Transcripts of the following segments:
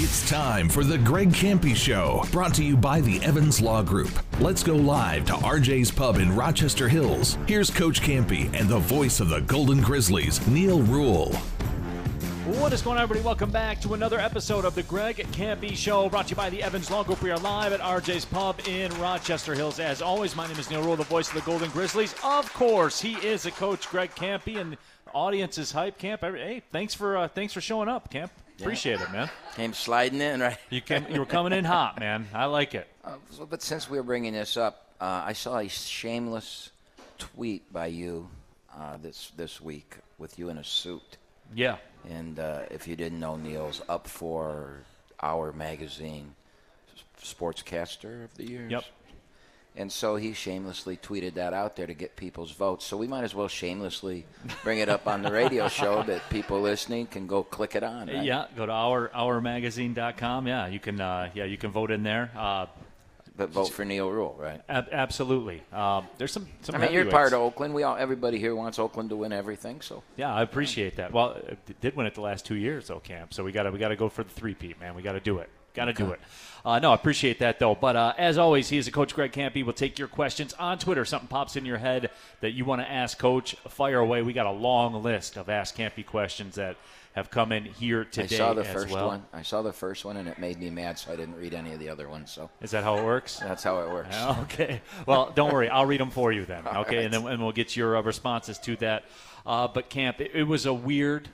It's time for the Greg Kampe Show, brought to you by the Evans Law Group. Let's go live to RJ's Pub in Rochester Hills. Here's Coach Kampe and the voice of the Golden Grizzlies, Neil Ruhl. What is going on, everybody? Welcome back to another episode of the Greg Kampe Show, brought to you by the Evans Law Group. We are live at RJ's Pub in Rochester Hills. As always, my name is Neil Ruhl, the voice of the Golden Grizzlies. Of course, he is a coach, Greg Kampe, and the audience is hype. Camp, hey, thanks for uh, thanks for showing up, Camp. Appreciate it, man. Came sliding in, right? You came, you were coming in hot, man. I like it. Uh, but since we're bringing this up, uh, I saw a shameless tweet by you uh, this this week with you in a suit. Yeah. And uh, if you didn't know, Neil's up for Our Magazine Sportscaster of the Year. Yep. And so he shamelessly tweeted that out there to get people's votes. So we might as well shamelessly bring it up on the radio show that people listening can go click it on. Right? Yeah, go to our ourmagazine.com. Yeah, you can uh, yeah, you can vote in there. Uh, But vote for Neil Ruhl, right? ab- absolutely. Um, there's some some I mean, you're part of Oakland. We all, everybody here wants Oakland to win everything. So Yeah, I appreciate that. Well, it did win it the last two years, though, Camp. So we got to we got to go for the three peat, man. We got to do it. Got to do it. Uh, no, I appreciate that though. But uh, as always, he is a coach, Greg Kampe. We'll take your questions on Twitter. Something pops in your head that you want to ask Coach. Fire away. We got a long list of Ask Kampe questions that have come in here today I saw the as first well. one. I saw the first one, and it made me mad, so I didn't read any of the other ones. So Is that how it works? that's how it works. Okay. Well, don't worry. I'll read them for you then. Okay, right. and then and we'll get your uh, responses to that. Uh, but camp, it, it was a weird,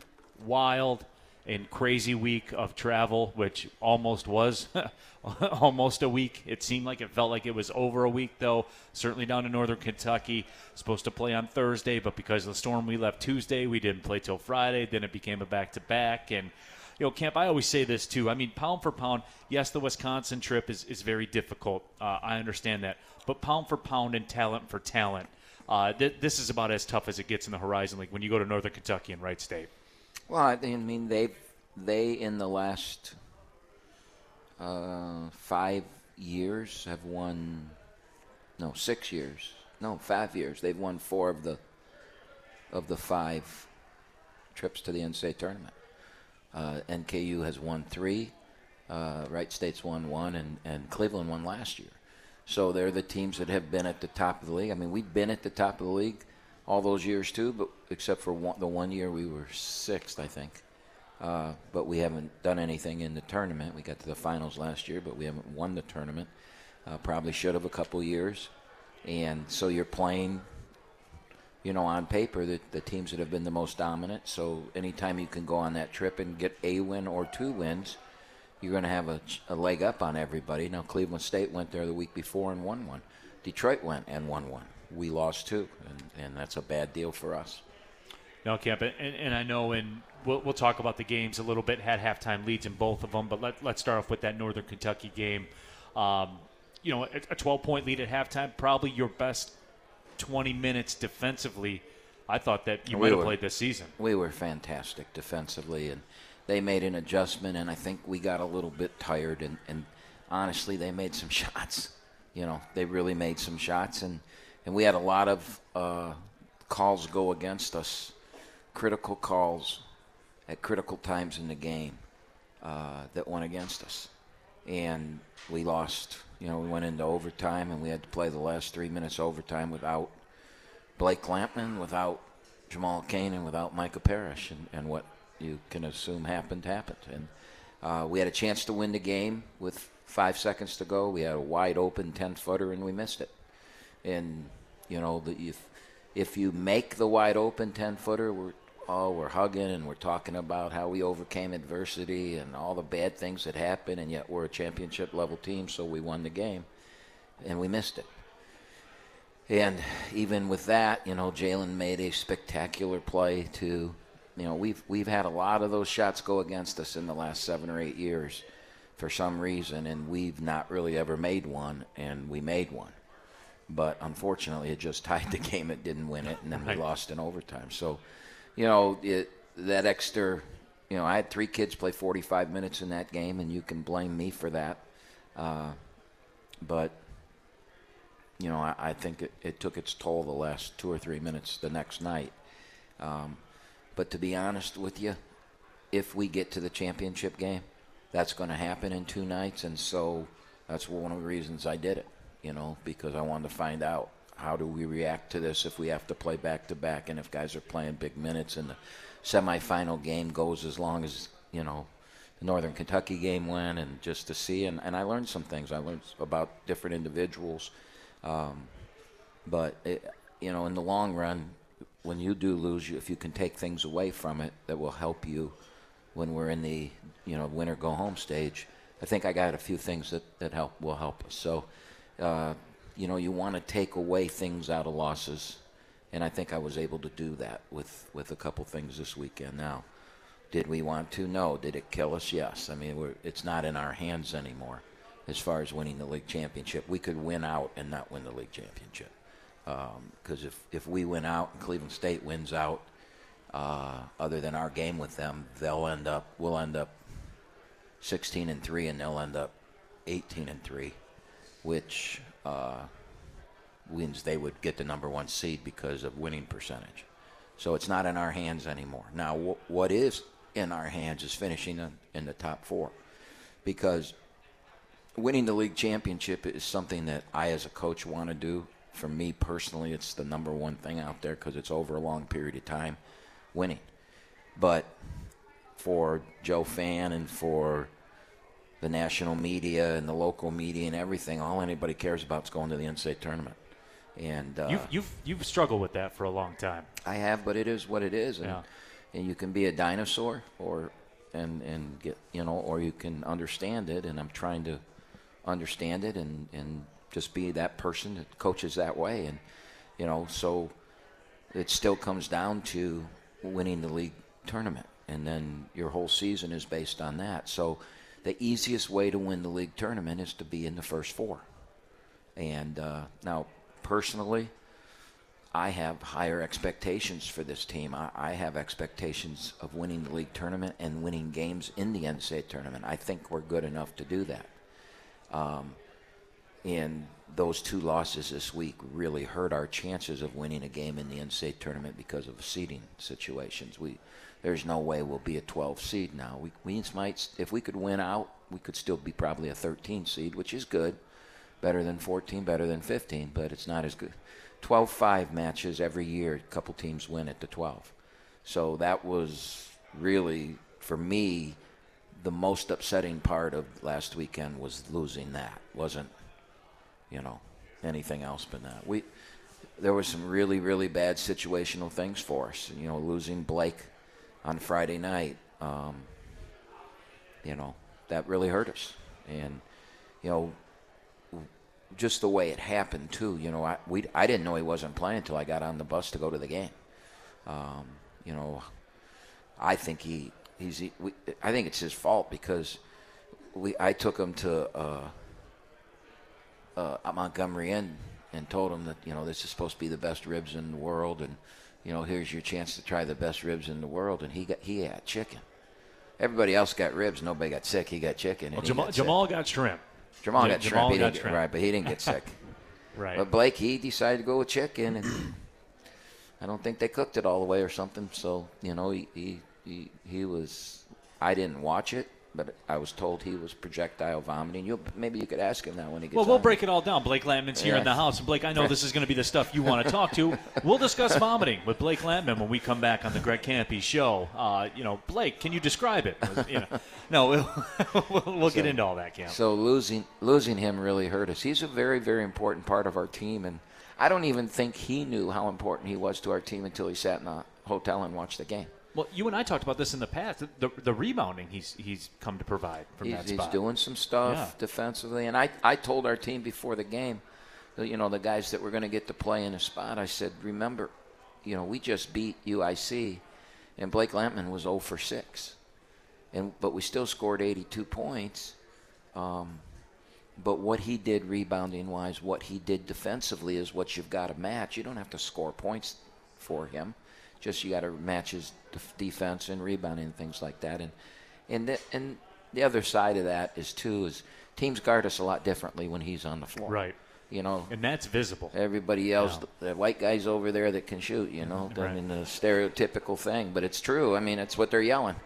wild, and crazy week of travel, which almost was almost a week. It seemed like it felt like it was over a week, though. Certainly down in northern Kentucky, supposed to play on Thursday, but because of the storm, we left Tuesday. We didn't play till Friday. Then it became a back to back, and you know, Camp, I always say this too. I mean, pound for pound, yes, the Wisconsin trip is, is very difficult. Uh, I understand that. But pound for pound and talent for talent, uh, th- this is about as tough as it gets in the Horizon League when you go to Northern Kentucky and Wright State. Well, I mean, they they in the last uh, five years have won. No, six years. No, five years. They've won four of the of the five trips to the NCAA tournament. Uh, NKU has won three. Uh, Wright State's won one, and, and Cleveland won last year. So they're the teams that have been at the top of the league. I mean, we've been at the top of the league all those years too, but except for one, the one year we were sixth, I think. Uh, but we haven't done anything in the tournament. We got to the finals last year, but we haven't won the tournament. Uh, probably should have a couple years. And so you're playing, you know, on paper, the, the teams that have been the most dominant. So anytime you can go on that trip and get a win or two wins, you're going to have a, a leg up on everybody. Now, Cleveland State went there the week before and won one. Detroit went and won one. We lost two, and, and that's a bad deal for us. No, Camp, and, and I know, and we'll, we'll talk about the games a little bit. Had halftime leads in both of them, but let, let's start off with that Northern Kentucky game. Um, you know, a- a 12 point lead at halftime, probably your best 20 minutes defensively. I thought that you We might have were- played this season. We were fantastic defensively, and they made an adjustment, and I think we got a little bit tired. And, and honestly, they made some shots. You know, they really made some shots, and, and we had a lot of uh, calls go against us, critical calls at critical times in the game uh, that went against us. And we lost. You know, we went into overtime, and we had to play the last three minutes overtime without Blake Lampman, without Jamal Cain, and without Micah Parrish, and, and what you can assume happened happened. And uh, we had a chance to win the game with five seconds to go. We had a wide open ten footer, and we missed it. And you know, the, if if you make the wide open ten footer, we're oh we're hugging and we're talking about how we overcame adversity and all the bad things that happened, and yet we're a championship level team, so we won the game, and we missed it. And even with that, you know, Jalen made a spectacular play to, you know, we've we've had a lot of those shots go against us in the last seven or eight years, for some reason, and we've not really ever made one, and we made one, but unfortunately, it just tied the game. It didn't win it, and then Right. we lost in overtime. So, you know, it, that extra, you know, I had three kids play 45 minutes in that game, and you can blame me for that, uh, but you know, I, I think it, it took its toll the last two or three minutes the next night. Um, but to be honest with you, if we get to the championship game, that's going to happen in two nights, and so that's one of the reasons I did it. You know, because I wanted to find out how do we react to this if we have to play back to back, and if guys are playing big minutes, and the semifinal game goes as long as you know the Northern Kentucky game went, and just to see, and, and I learned some things. I learned about different individuals, um, but it, you know, in the long run, when you do lose, if you can take things away from it that will help you when we're in the you know winner go home stage. I think I got a few things that that help will help us. So, uh, you know, you want to take away things out of losses, and I think I was able to do that with with a couple things this weekend. Now, did we want to? No. Did it kill us? Yes. I mean, it's not in our hands anymore as far as winning the league championship. We could win out and not win the league championship because um, if if we win out and Cleveland State wins out uh, other than our game with them, they'll end up we'll end up 16 and three, and they'll end up 18 and three, which uh, means they would get the number one seed because of winning percentage. So it's not in our hands anymore. Now, w- what is in our hands is finishing in, in the top four, because winning the league championship is something that I, as a coach, want to do. For me personally, it's the number one thing out there because it's over a long period of time winning. But for Joe Fan and for the national media and the local media and everything, all anybody cares about is going to the NCAA tournament. And uh, you've, you've you've struggled with that for a long time. I have, but it is what it is, and, yeah. and you can be a dinosaur or and and get you know, or you can understand it. And I'm trying to understand it and and just be that person that coaches that way, and you know, so it still comes down to winning the league tournament, and then your whole season is based on that. So the easiest way to win the league tournament is to be in the first four. And uh, now, personally, I have higher expectations for this team. I, I, have expectations of winning the league tournament and winning games in the NCAA tournament. I think we're good enough to do that. Um, and those two losses this week really hurt our chances of winning a game in the NCAA tournament because of seeding situations. We there's no way we'll be a 12 seed now. We, we might if we could win out, we could still be probably a 13 seed, which is good, better than 14, better than 15, but it's not as good. 12-5 matches every year, a couple teams win at the 12. So that was really for me the most upsetting part of last weekend was losing that. wasn't you know, anything else but that. We there was some really really bad situational things for us. You know, losing Blake on Friday night. Um, you know, that really hurt us, and you know, just the way it happened too. You know, I we I didn't know he wasn't playing until I got on the bus to go to the game. Um, you know, I think he he's he, we, I think it's his fault because we I took him to. Uh, uh, Montgomery Inn and told him that you know this is supposed to be the best ribs in the world, and you know here's your chance to try the best ribs in the world, and he got he had chicken. Everybody else got ribs. Nobody got sick. He got chicken. Well, Jamal, got Jamal got shrimp. Jamal got Jamal shrimp. He got didn't shrimp. Get, right, but he didn't get sick. right. But Blake, he decided to go with chicken, and I don't think they cooked it all the way or something. So you know, he he he, he was. I didn't watch it, but I was told he was projectile vomiting. You maybe you could ask him that when he gets. Well, we'll on. break it all down. Blake Lampman's here Yeah. in the house, and Blake, I know this is going to be the stuff you want to talk to. We'll discuss vomiting with Blake Lampman when we come back on the Greg Kampe show. Uh, you know, Blake, can you describe it? You know, no, we'll, we'll, we'll get into all that, Camp. So losing losing him really hurt us. He's a very very important part of our team, and I don't even think he knew how important he was to our team until he sat in a hotel and watched the game. Well, you and I talked about this in the past. The, the rebounding he's he's come to provide from He's, that he's doing some stuff Yeah. defensively, and I I told our team before the game, you know, the guys that were going to get to play in a spot. I said, remember, you know, we just beat UIC, and Blake Lampman was 0 for 6, and but we still scored 82 points. Um, but what he did rebounding wise, what he did defensively is what you've got to match. You don't have to score points for him. Just you got to match his def- defense and rebounding and things like that. And and the, and the other side of that is too is teams guard us a lot differently when he's on the floor. Right. You know, and that's visible. everybody else, the, the white guys over there that can shoot. You know, I mean the stereotypical thing, but it's true. I mean, it's what they're yelling,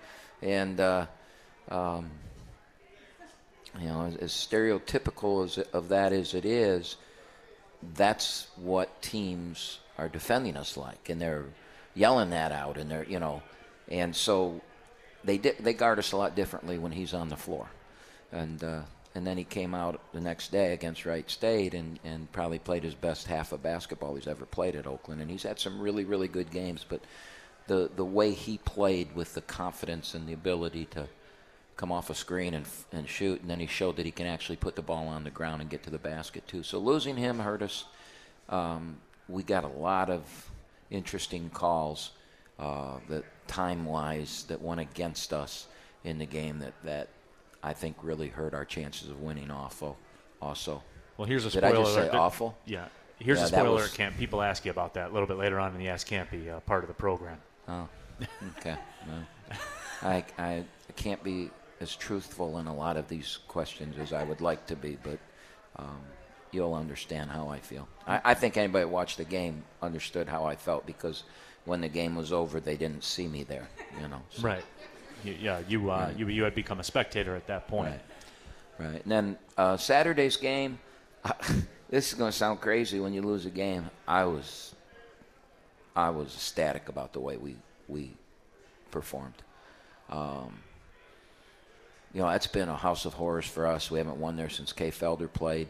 and uh, um, you know, as, as stereotypical as of that as it is, that's what teams are defending us like, and they're yelling that out, and they're you know, and so they di- they guard us a lot differently when he's on the floor, and uh, and then he came out the next day against Wright State and and probably played his best half of basketball he's ever played at Oakland, and he's had some really really good games, but the the way he played with the confidence and the ability to come off a screen and and shoot, and then he showed that he can actually put the ball on the ground and get to the basket too. So losing him hurt us. Um, we got a lot of interesting calls uh, that time-wise that went against us in the game that that I think really hurt our chances of winning. Awful, also. Well, here's a spoiler. Did. I just say alert. awful? Yeah. Here's Yeah, a spoiler was- Camp. People ask you about that a little bit later on in the Ask Kampe uh, part of the program. Oh, okay. No. I, I I can't be as truthful in a lot of these questions as I would like to be, but um, you'll understand how I feel. I, I think anybody that watched the game understood how I felt because when the game was over, they didn't see me there. You know. so- Right. You, yeah, you, uh, Right. you you had become a spectator at that point. Right. Right. And then uh, Saturday's game, this is going to sound crazy when you lose a game. I was, I was ecstatic about the way we we performed. Um, you know, that's been a house of horrors for us. We haven't won there since Kay Felder played.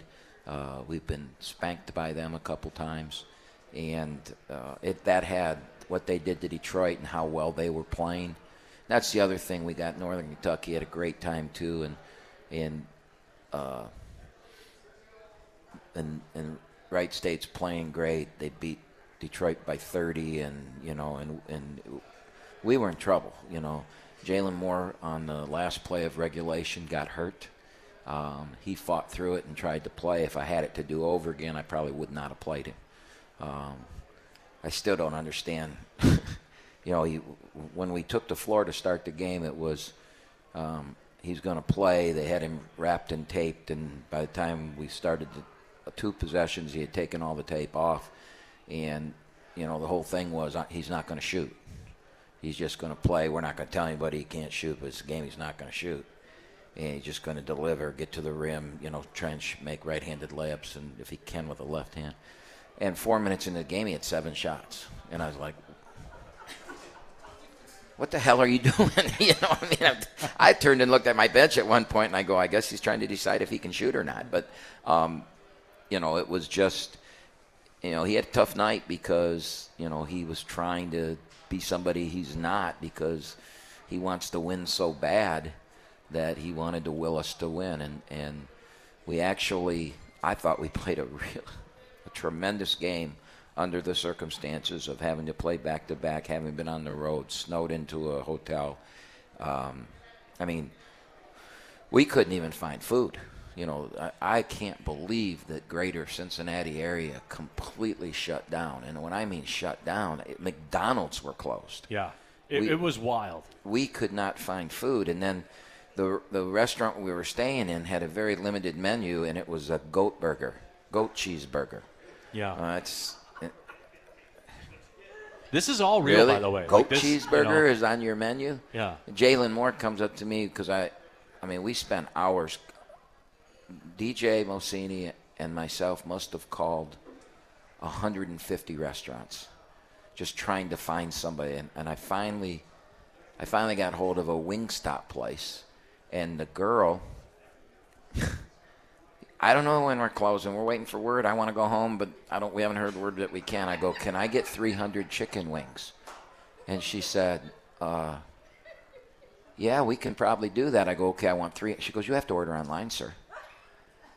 Uh, we've been spanked by them a couple times, and uh, it that had what they did to Detroit and how well they were playing. That's the other thing. We got Northern Kentucky had a great time too, and and uh, and and Wright State's playing great. They beat Detroit by 30, and you know, and and we were in trouble. You know, Jalen Moore on the last play of regulation got hurt. Um, he fought through it and tried to play. If I had it to do over again, I probably would not have played him. Um, I still don't understand. you know, he, when we took the floor to start the game, it was um, he's going to play. They had him wrapped and taped, and by the time we started the two possessions, he had taken all the tape off, and you know the whole thing was uh, he's not going to shoot. He's just going to play. We're not going to tell anybody he can't shoot, but it's a game he's not going to shoot. And he's just going to deliver, get to the rim, you know, and make right-handed layups, and if he can with a left hand. And four minutes into the game, he had seven shots, and I was like, "What the hell are you doing?" you know, I mean, I, I turned and looked at my bench at one point, and I go, "I guess he's trying to decide if he can shoot or not." But, um, you know, it was just, you know, he had a tough night because you know he was trying to be somebody he's not because he wants to win so bad that he wanted to will us to win, and and we actually, I thought we played a real, a tremendous game under the circumstances of having to play back to back, having been on the road, snowed into a hotel. Um, I mean, we couldn't even find food. You know, I, I can't believe that greater Cincinnati area completely shut down. And when I mean shut down, it, McDonald's were closed Yeah. It, We- it was wild. we could not find food and then the the restaurant we were staying in had a very limited menu and it was a goat burger goat cheeseburger Yeah. uh, it's this is all real, really by the way. goat Like this, you cheeseburger know, is on your menu Yeah. jalen moore comes up to me because i i mean we spent hours dj mosini and myself must have called 150 restaurants just trying to find somebody and, and i finally i finally got hold of a wingstop place and the girl i don't know when we're closing we're waiting for word i want to go home but i don't we haven't heard word that we can i go can i get 300 chicken wings and she said uh, yeah we can probably do that i go okay i want three she goes you have to order online sir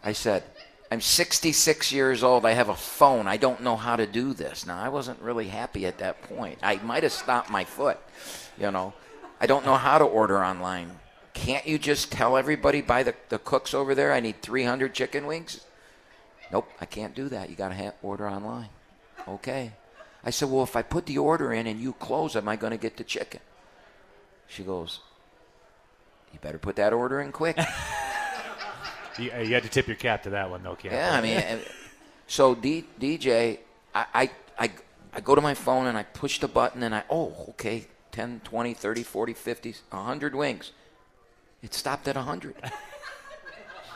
I said, I'm 66 years old. I have a phone. I don't know how to do this. Now, I wasn't really happy at that point. I might have stopped my foot, you know. I don't know how to order online. Can't you just tell everybody by the, the cooks over there I need 300 chicken wings? Nope, I can't do that. You got to ha- order online. Okay. I said, well, if I put the order in and you close, am I going to get the chicken? She goes, you better put that order in quick. You, uh, you had to tip your cap to that one, though, Camp. Yeah, I mean, so D, DJ, I, I, I, I go to my phone and I push the button and I, oh, okay, 10, 20, 30, 40, 50, 100 wings. It stopped at 100.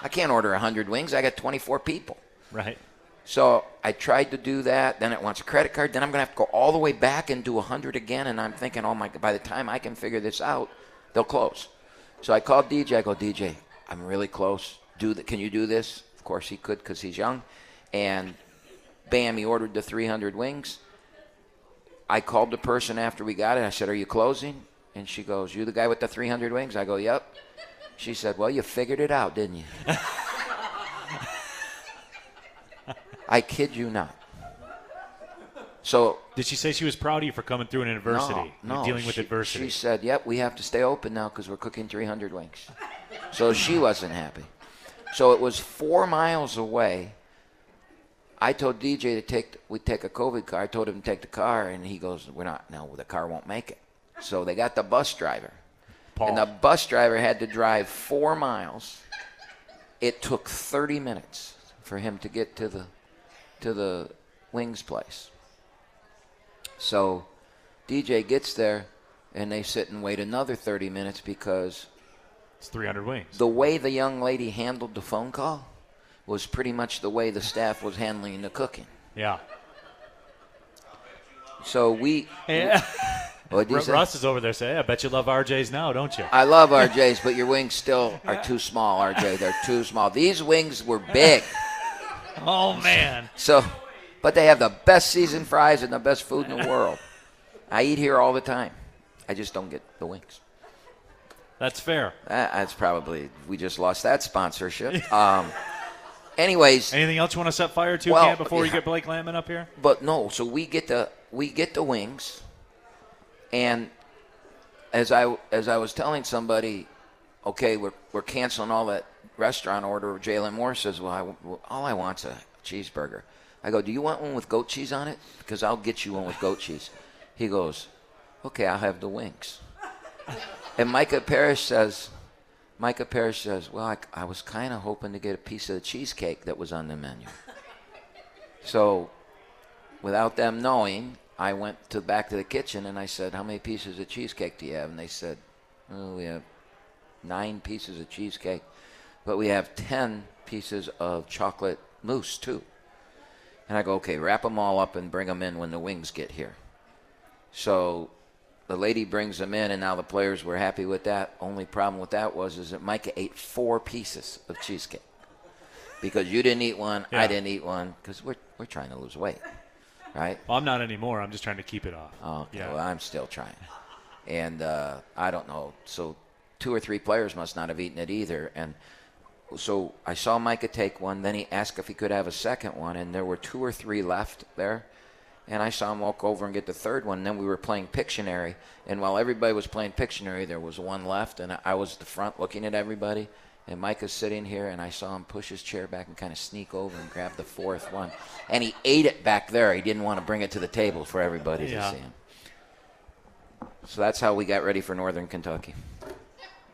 I can't order 100 wings. I got 24 people. Right. So I tried to do that. Then it wants a credit card. Then I'm going to have to go all the way back and do 100 again. And I'm thinking, oh my, by the time I can figure this out, they'll close. So I called DJ. I go, DJ, I'm really close. Do the, Can you do this? Of course he could because he's young. And bam, he ordered the 300 wings. I called the person after we got it. I said, Are you closing? And she goes, You the guy with the 300 wings? I go, Yep. She said, Well, you figured it out, didn't you? I kid you not. So Did she say she was proud of you for coming through an adversity? no, no, dealing with she, adversity. She said, "Yep, we have to stay open now because we're cooking 300 wings." So she wasn't happy. So it was four miles away. I told DJ to take we take a COVID car. I told him to take the car, and he goes, "We're not. No, the car won't make it." So they got the bus driver, Paul. and the bus driver had to drive four miles. It took 30 minutes for him to get to the to the wings place. So DJ gets there, and they sit and wait another 30 minutes because it's 300 wings. the way the young lady handled the phone call was pretty much the way the staff was handling the cooking. yeah. So we. Yeah. What did you Ru- say? Russ is over there saying, I bet you love RJ's now, don't you? I love RJ's, but your wings still are too small, RJ. They're too small. These wings were big. Oh, man. So, but they have the best seasoned fries and the best food in the world. I eat here all the time. I just don't get the wings. That's fair. That, that's probably we just lost that sponsorship. Um, anyways, Anything else you want to set fire to, Well, Cam, before we yeah. get Blake Lampman up here? but no. So we get the we get the wings, and as I as I was telling somebody, okay, we're we're canceling all that restaurant order. Jalen Moore says, well, I, well, all I want's a cheeseburger. I go, do you want one with goat cheese on it? Because I'll get you one with goat cheese. He goes, okay, I'll have the wings. And Micah Parrish says, Micah Parrish says, well, I, I was kind of hoping to get a piece of the cheesecake that was on the menu. So, without them knowing, I went to back to the kitchen and I said, "How many pieces of cheesecake do you have?" And they said, "Oh, we have nine pieces of cheesecake, but we have ten pieces of chocolate mousse too." And I go, "Okay, wrap them all up and bring them in when the wings get here." So the lady brings them in, and now the players were happy with that. Only problem with that was is that Micah ate four pieces of cheesecake because you didn't eat one, I didn't eat one because we're we're trying to lose weight, right? Well, I'm not anymore. I'm just trying to keep it off. Oh, okay. Yeah. Well, I'm still trying, and uh, I don't know. So two or three players must not have eaten it either, and so I saw Micah take one. Then he asked if he could have a second one, and there were two or three left there. And I saw him walk over and get the third one. And then we were playing Pictionary, and while everybody was playing Pictionary, there was one left, and I- I was at the front looking at everybody. And Micah's sitting here, and I saw him push his chair back and kind of sneak over and grab the fourth one. And he ate it back there. He didn't want to bring it to the table for everybody Yeah. to see him. So that's how we got ready for Northern Kentucky.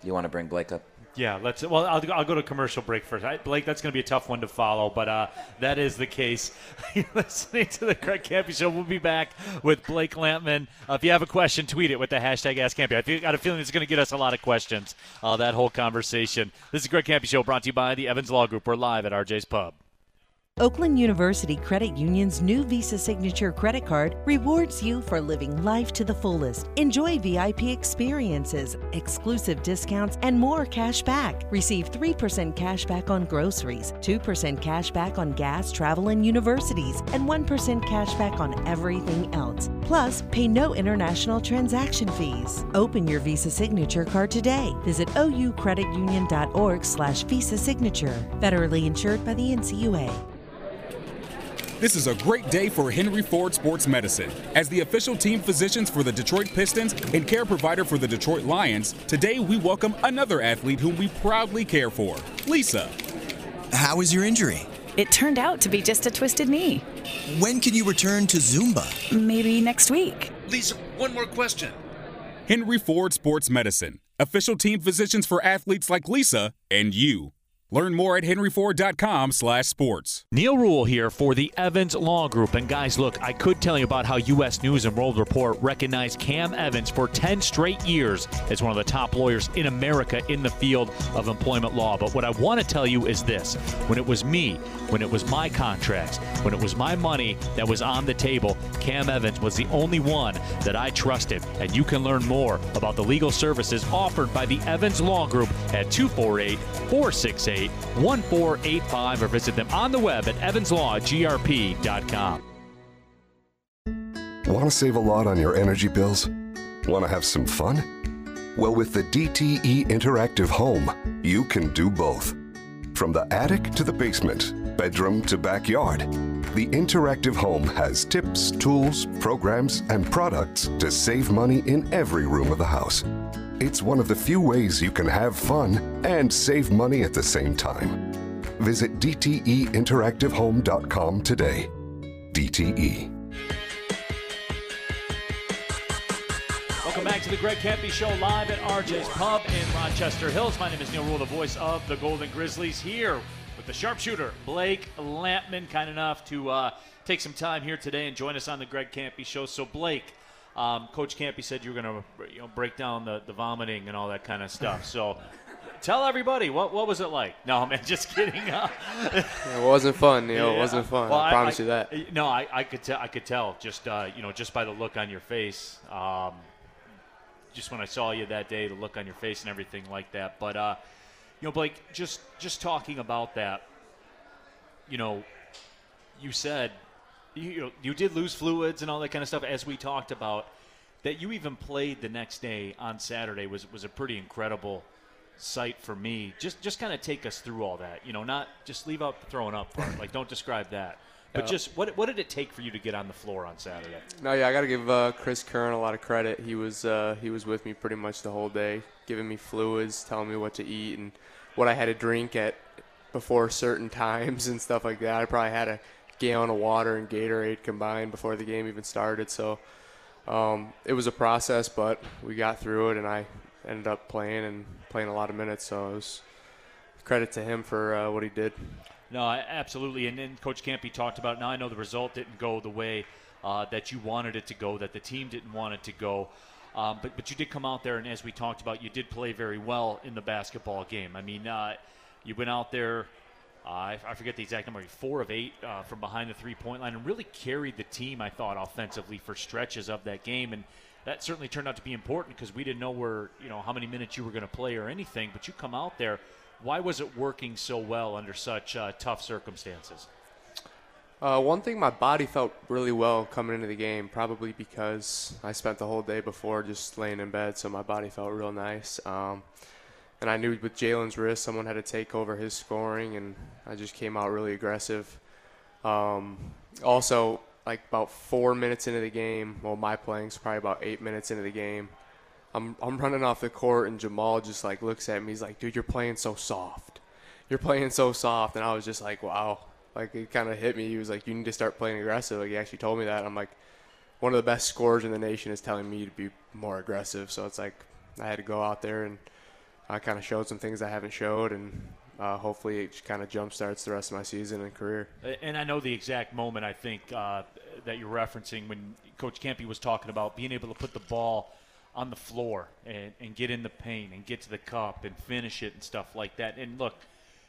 You want to bring Blake up? Yeah, let's. Well, I'll, I'll go to commercial break first. I, Blake, that's going to be a tough one to follow, but uh, that is the case. You're listening to the Craig Kampe Show. We'll be back with Blake Lampman. Uh, if you have a question, tweet it with the hashtag AskKampe. I got a feeling it's going to get us a lot of questions. Uh, that whole conversation. This is Greg Kampe Show, brought to you by the Evans Law Group. We're live at RJ's Pub. Oakland University Credit Union's new Visa Signature credit card rewards you for living life to the fullest. Enjoy VIP experiences, exclusive discounts, and more cash back. Receive 3% cash back on groceries, 2% cash back on gas, travel, and universities, and 1% cash back on everything else. Plus, pay no international transaction fees. Open your Visa Signature card today. Visit oucreditunion.org slash Visa Signature. Federally insured by the NCUA. This is a great day for Henry Ford Sports Medicine. As the official team physicians for the Detroit Pistons and care provider for the Detroit Lions, today we welcome another athlete whom we proudly care for, Lisa. How was your injury? It turned out to be just a twisted knee. When can you return to Zumba? Maybe next week. Lisa, one more question. Henry Ford Sports Medicine, official team physicians for athletes like Lisa and you. Learn more at henryford.com slash sports. Neil Ruhl here for the Evans Law Group. And guys, look, I could tell you about how U.S. News and World Report recognized Cam Evans for 10 straight years as one of the top lawyers in America in the field of employment law. But what I want to tell you is this when it was me, when it was my contracts, when it was my money that was on the table, Cam Evans was the only one that I trusted. And you can learn more about the legal services offered by the Evans Law Group at 248 468 1485 or visit them on the web at evanslawgrp.com. Want to save a lot on your energy bills? Want to have some fun? Well, with the DTE Interactive Home, you can do both. From the attic to the basement, bedroom to backyard, the Interactive Home has tips, tools, programs, and products to save money in every room of the house. It's one of the few ways you can have fun and save money at the same time. Visit DTEinteractivehome.com today. DTE. Welcome back to the Greg Kampe Show live at RJ's Pub in Rochester Hills. My name is Neil Ruhl, the voice of the Golden Grizzlies, here with the sharpshooter Blake Lampman, kind enough to uh, take some time here today and join us on the Greg Kampe Show. So, Blake, um, Coach Kampe said you were going to you know, break down the, the vomiting and all that kind of stuff. So, tell everybody what what was it like? No, man, just kidding. it wasn't fun, Neil. Yeah. It wasn't fun. Well, I, I promise I, you that. No, I, I could tell. I could tell just uh, you know just by the look on your face. Um, just when I saw you that day, the look on your face and everything like that. But uh, you know, Blake, just just talking about that. You know, you said you, you, did lose fluids and all that kind of stuff, as we talked about. That you even played the next day on Saturday was was a pretty incredible sight for me. Just just kind of take us through all that. You know, not just leave out the throwing up part. like, don't describe that. But just what what did it take for you to get on the floor on Saturday? No, yeah, I got to give uh, Chris Curran a lot of credit. He was uh, he was with me pretty much the whole day, giving me fluids, telling me what to eat and what I had to drink at before certain times and stuff like that. I probably had a gallon of water and Gatorade combined before the game even started. So um, it was a process, but we got through it, and I ended up playing and playing a lot of minutes. So it was credit to him for uh, what he did. No, absolutely. And then Coach Kampe talked about. Now I know the result didn't go the way uh, that you wanted it to go, that the team didn't want it to go. Um, but but you did come out there, and as we talked about, you did play very well in the basketball game. I mean, uh, you went out there. I, I, forget the exact number, four of eight uh, from behind the three-point line, and really carried the team. I thought offensively for stretches of that game, and that certainly turned out to be important because we didn't know where you know how many minutes you were going to play or anything. But you come out there why was it working so well under such uh, tough circumstances? Uh, one thing, my body felt really well coming into the game, probably because I spent the whole day before just laying in bed, so my body felt real nice. Um, and I knew with Jalen's wrist, someone had to take over his scoring, and I just came out really aggressive. Um, also, like about four minutes into the game, well, my playing's probably about eight minutes into the game. I'm I'm running off the court and Jamal just like looks at me. He's like, "Dude, you're playing so soft. You're playing so soft." And I was just like, "Wow." Like it kind of hit me. He was like, "You need to start playing aggressive." Like he actually told me that. I'm like, one of the best scorers in the nation is telling me to be more aggressive. So it's like I had to go out there and I kind of showed some things I haven't showed, and uh, hopefully it kind of jumpstarts the rest of my season and career. And I know the exact moment I think uh, that you're referencing when Coach Kampe was talking about being able to put the ball on the floor and, and get in the paint and get to the cup and finish it and stuff like that. And look,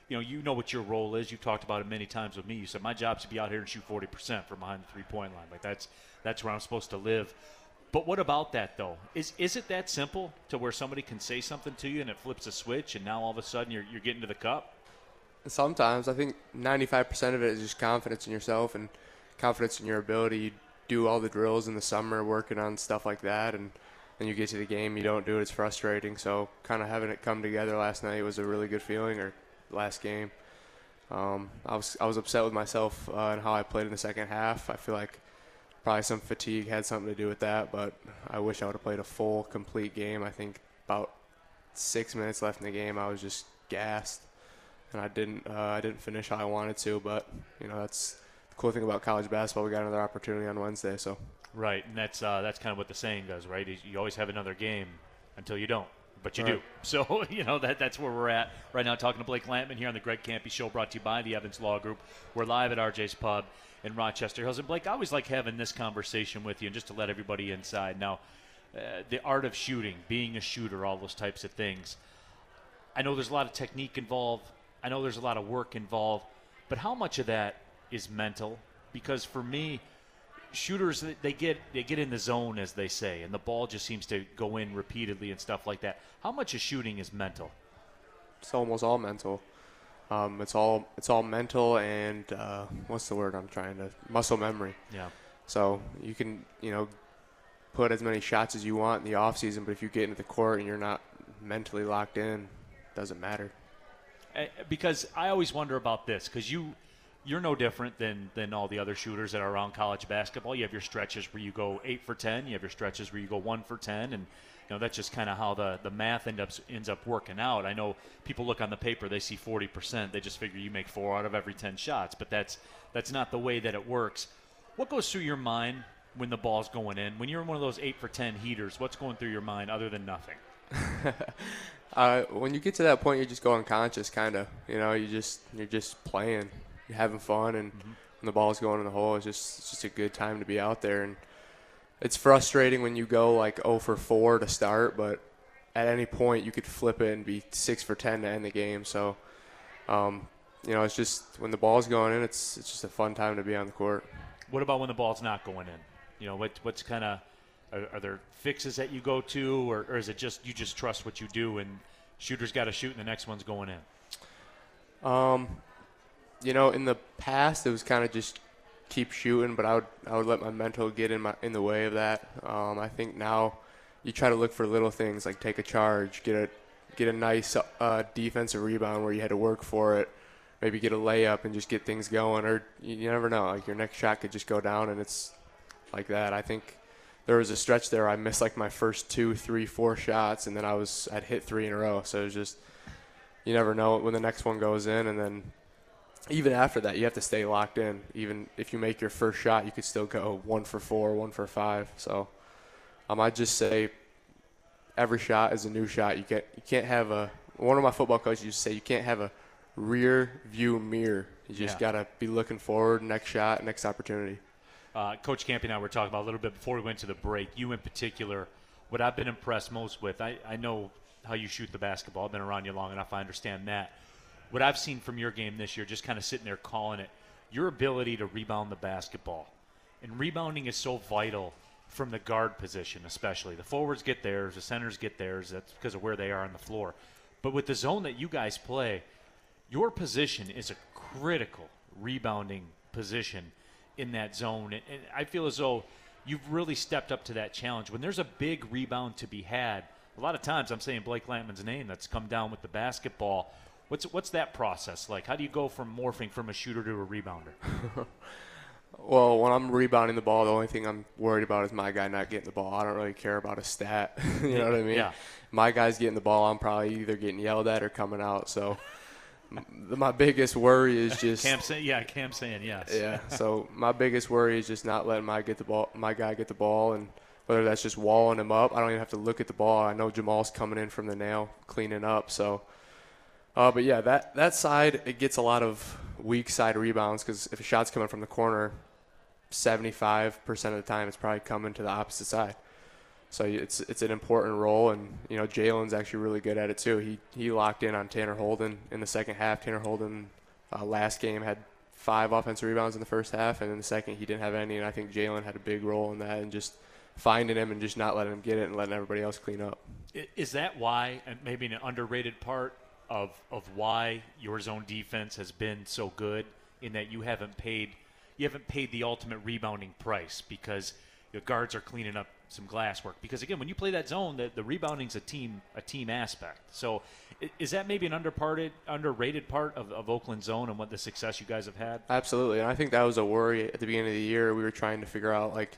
you know, you know what your role is. You've talked about it many times with me. You said my job is to be out here and shoot 40% from behind the three-point line. Like that's that's where I'm supposed to live. But what about that though? Is is it that simple to where somebody can say something to you and it flips a switch and now all of a sudden you're you're getting to the cup? Sometimes I think 95% of it is just confidence in yourself and confidence in your ability. You do all the drills in the summer, working on stuff like that, and then you get to the game, you don't do it, it's frustrating. So kind of having it come together last night was a really good feeling, or last game. Um, I was I was upset with myself uh, and how I played in the second half. I feel like probably some fatigue had something to do with that, but I wish I would have played a full, complete game. I think about six minutes left in the game, I was just gassed, and I didn't uh, I didn't finish how I wanted to. But you know that's the cool thing about college basketball. We got another opportunity on Wednesday, so Right, and that's uh, that's kind of what the saying does, right? You always have another game until you don't. But you Right. do. So you know that that's where we're at right now. Talking to Blake Lampman here on the Greg Kampe Show, brought to you by the Evans Law Group. We're live at RJ's Pub in Rochester Hills. And Blake, I always like having this conversation with you, and just to let everybody inside now, uh, the art of shooting, being a shooter, all those types of things. I know there's a lot of technique involved. I know there's a lot of work involved, but how much of that is mental? Because for me, shooters they get they get in the zone as they say, and the ball just seems to go in repeatedly and stuff like that. How much of shooting is mental? It's almost all mental. Um, it's all it's all mental and uh, what's the word I'm trying to muscle memory. Yeah. So you can you know put as many shots as you want in the off season, but if you get into the court and you're not mentally locked in, doesn't matter. Uh, because I always wonder about this because you you're no different than than all the other shooters that are around college basketball. You have your stretches where you go eight for ten. You have your stretches where you go one for ten, and you know that's just kind of how the the math end up ends up working out. I know people look on the paper, they see forty percent, they just figure you make four out of every ten shots, but that's that's not the way that it works. What goes through your mind when the ball's going in? When you're in one of those eight for ten heaters, what's going through your mind other than nothing? Uh, when you get to that point, you just go unconscious, kind of. You know, you just you're just playing, you're having fun, and when the ball's going in the hole, it's just it's just a good time to be out there. And it's frustrating when you go like 0 for 4 to start, but at any point you could flip it and be 6 for 10 to end the game. So, um, you know, it's just when the ball's going in, it's it's just a fun time to be on the court. What about when the ball's not going in? You know, what what's kind of are, are there fixes that you go to, or, or is it just you just trust what you do and shooters got to shoot and the next one's going in? Um, you know, in the past it was kind of just keep shooting, but I would I would let my mental get in my in the way of that. Um, I think now you try to look for little things like take a charge, get a get a nice uh, defensive rebound where you had to work for it, maybe get a layup and just get things going, or you, you never know. Like your next shot could just go down, and it's like that. I think there was a stretch there I missed like my first two, three, four shots, and then I was I'd hit three in a row. So it was just you never know when the next one goes in, and then even after that, you have to stay locked in. Even if you make your first shot, you could still go one for four, one for five. So um, I just say every shot is a new shot. You can't you can't have a one of my football coaches used to say you can't have a rear view mirror. You just Yeah. gotta be looking forward. Next shot, next opportunity. Uh, Coach Kampe and I were talking about a little bit before we went to the break. You in particular, what I've been impressed most with, I, I know how you shoot the basketball. I've been around you long enough. I understand that. What I've seen from your game this year, just kind of sitting there calling it, your ability to rebound the basketball. And rebounding is so vital from the guard position, especially. The forwards get theirs, the centers get theirs. That's because of where they are on the floor. But with the zone that you guys play, your position is a critical rebounding position in that zone. And, I feel as though you've really stepped up to that challenge. When there's a big rebound to be had, a lot of times I'm saying Blake Lampman's name that's come down with the basketball. What's what's that process like? How do you go from morphing from a shooter to a rebounder? Well, when I'm rebounding the ball, the only thing I'm worried about is my guy not getting the ball. I don't really care about a stat. you know what I mean? Yeah. My guy's getting the ball, I'm probably either getting yelled at or coming out. So my biggest worry is just Cam saying, yeah, Cam saying yes. yeah. So my biggest worry is just not letting my get the ball, my guy get the ball, and whether that's just walling him up. I don't even have to look at the ball. I know Jamal's coming in from the nail, cleaning up. So, uh, but yeah, that that side it gets a lot of weak side rebounds because if a shot's coming from the corner, seventy-five percent of the time it's probably coming to the opposite side. So it's it's an important role, and you know Jalen's actually really good at it too. He he locked in on Tanner Holden in the second half. Tanner Holden uh, last game had five offensive rebounds in the first half, and in the second he didn't have any. And I think Jalen had a big role in that, and just finding him and just not letting him get it and letting everybody else clean up. Is that why, maybe an underrated part of of why your zone defense has been so good in that you haven't paid you haven't paid the ultimate rebounding price because your guards are cleaning up some glass work. Because again, when you play that zone, the, the rebounding's a team a team aspect. So is that maybe an underparted underrated part of, of Oakland zone and what the success you guys have had? Absolutely, and I think that was a worry at the beginning of the year. We were trying to figure out like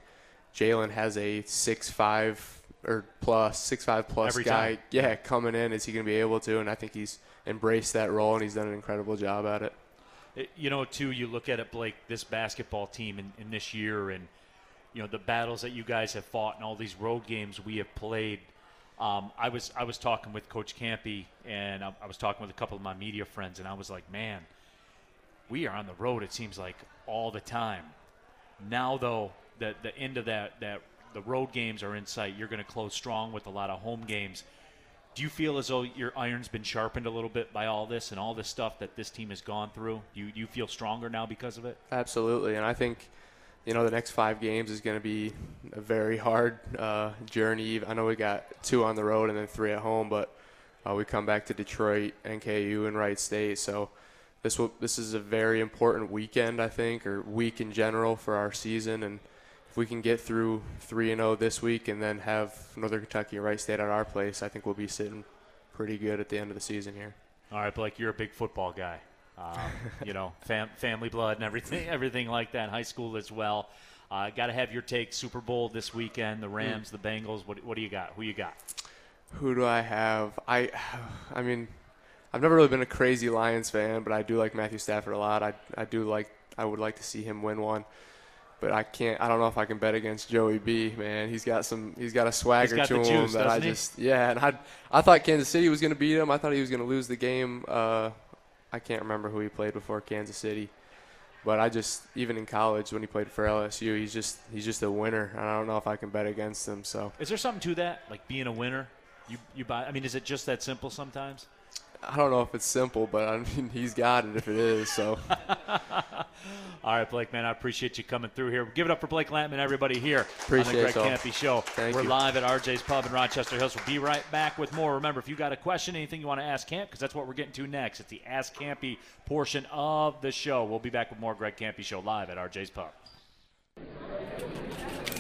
Jalen has a six five or plus six five plus Every guy, time. yeah, coming in. Is he going to be able to? And I think he's embraced that role and he's done an incredible job at it. It- you know, too, you look at it, Blake, this basketball team in, in this year and, you know, the battles that you guys have fought and all these road games we have played. Um, I was I was talking with Coach Kampe, and I, I was talking with a couple of my media friends, and I was like, man, we are on the road. It seems like all the time. Now, though, the the end of that that the road games are in sight. You're going to close strong with a lot of home games. Do you feel as though your iron's been sharpened a little bit by all this and all this stuff that this team has gone through? Do you, you feel stronger now because of it? Absolutely, and I think you know the next five games is going to be a very hard uh, journey. I know we got two on the road and then three at home, but uh, we come back to Detroit, NKU, and Wright State. So this will this is a very important weekend, I think, or week in general for our season, and if we can get through 3 and 0 this week and then have Northern Kentucky and Wright State at our place, I think we'll be sitting pretty good at the end of the season here. All right, Blake, you're a big football guy. Um, you know, fam- family blood and everything, everything like that. High school as well. Uh, Got to have your take. Super Bowl this weekend. The Rams, mm. the Bengals. What, what do you got? Who you got? Who do I have? I, I mean, I've never really been a crazy Lions fan, but I do like Matthew Stafford a lot. I, I do like. I would like to see him win one but I can't. I don't know if I can bet against Joey B. Man, he's got some. He's got a swagger got to him juice, that I he? just. Yeah, and I I thought Kansas City was going to beat him. I thought he was going to lose the game. Uh, I can't remember who he played before Kansas City, but I just even in college when he played for LSU, he's just he's just a winner. And I don't know if I can bet against him. So is there something to that, like being a winner? You you buy. I mean, is it just that simple sometimes? I don't know if it's simple, but I mean he's got it if it is. So. All right, Blake, man, I appreciate you coming through here. Give it up for Blake Lampman, everybody here appreciate on the Greg so. Show. Thank We're you. live at RJ's Pub in Rochester Hills. We'll be right back with more. Remember, if you got a question, anything you want to ask Camp, because that's what we're getting to next. It's the Ask Kampe portion of the show. We'll be back with more Greg Kampe Show live at RJ's Pub.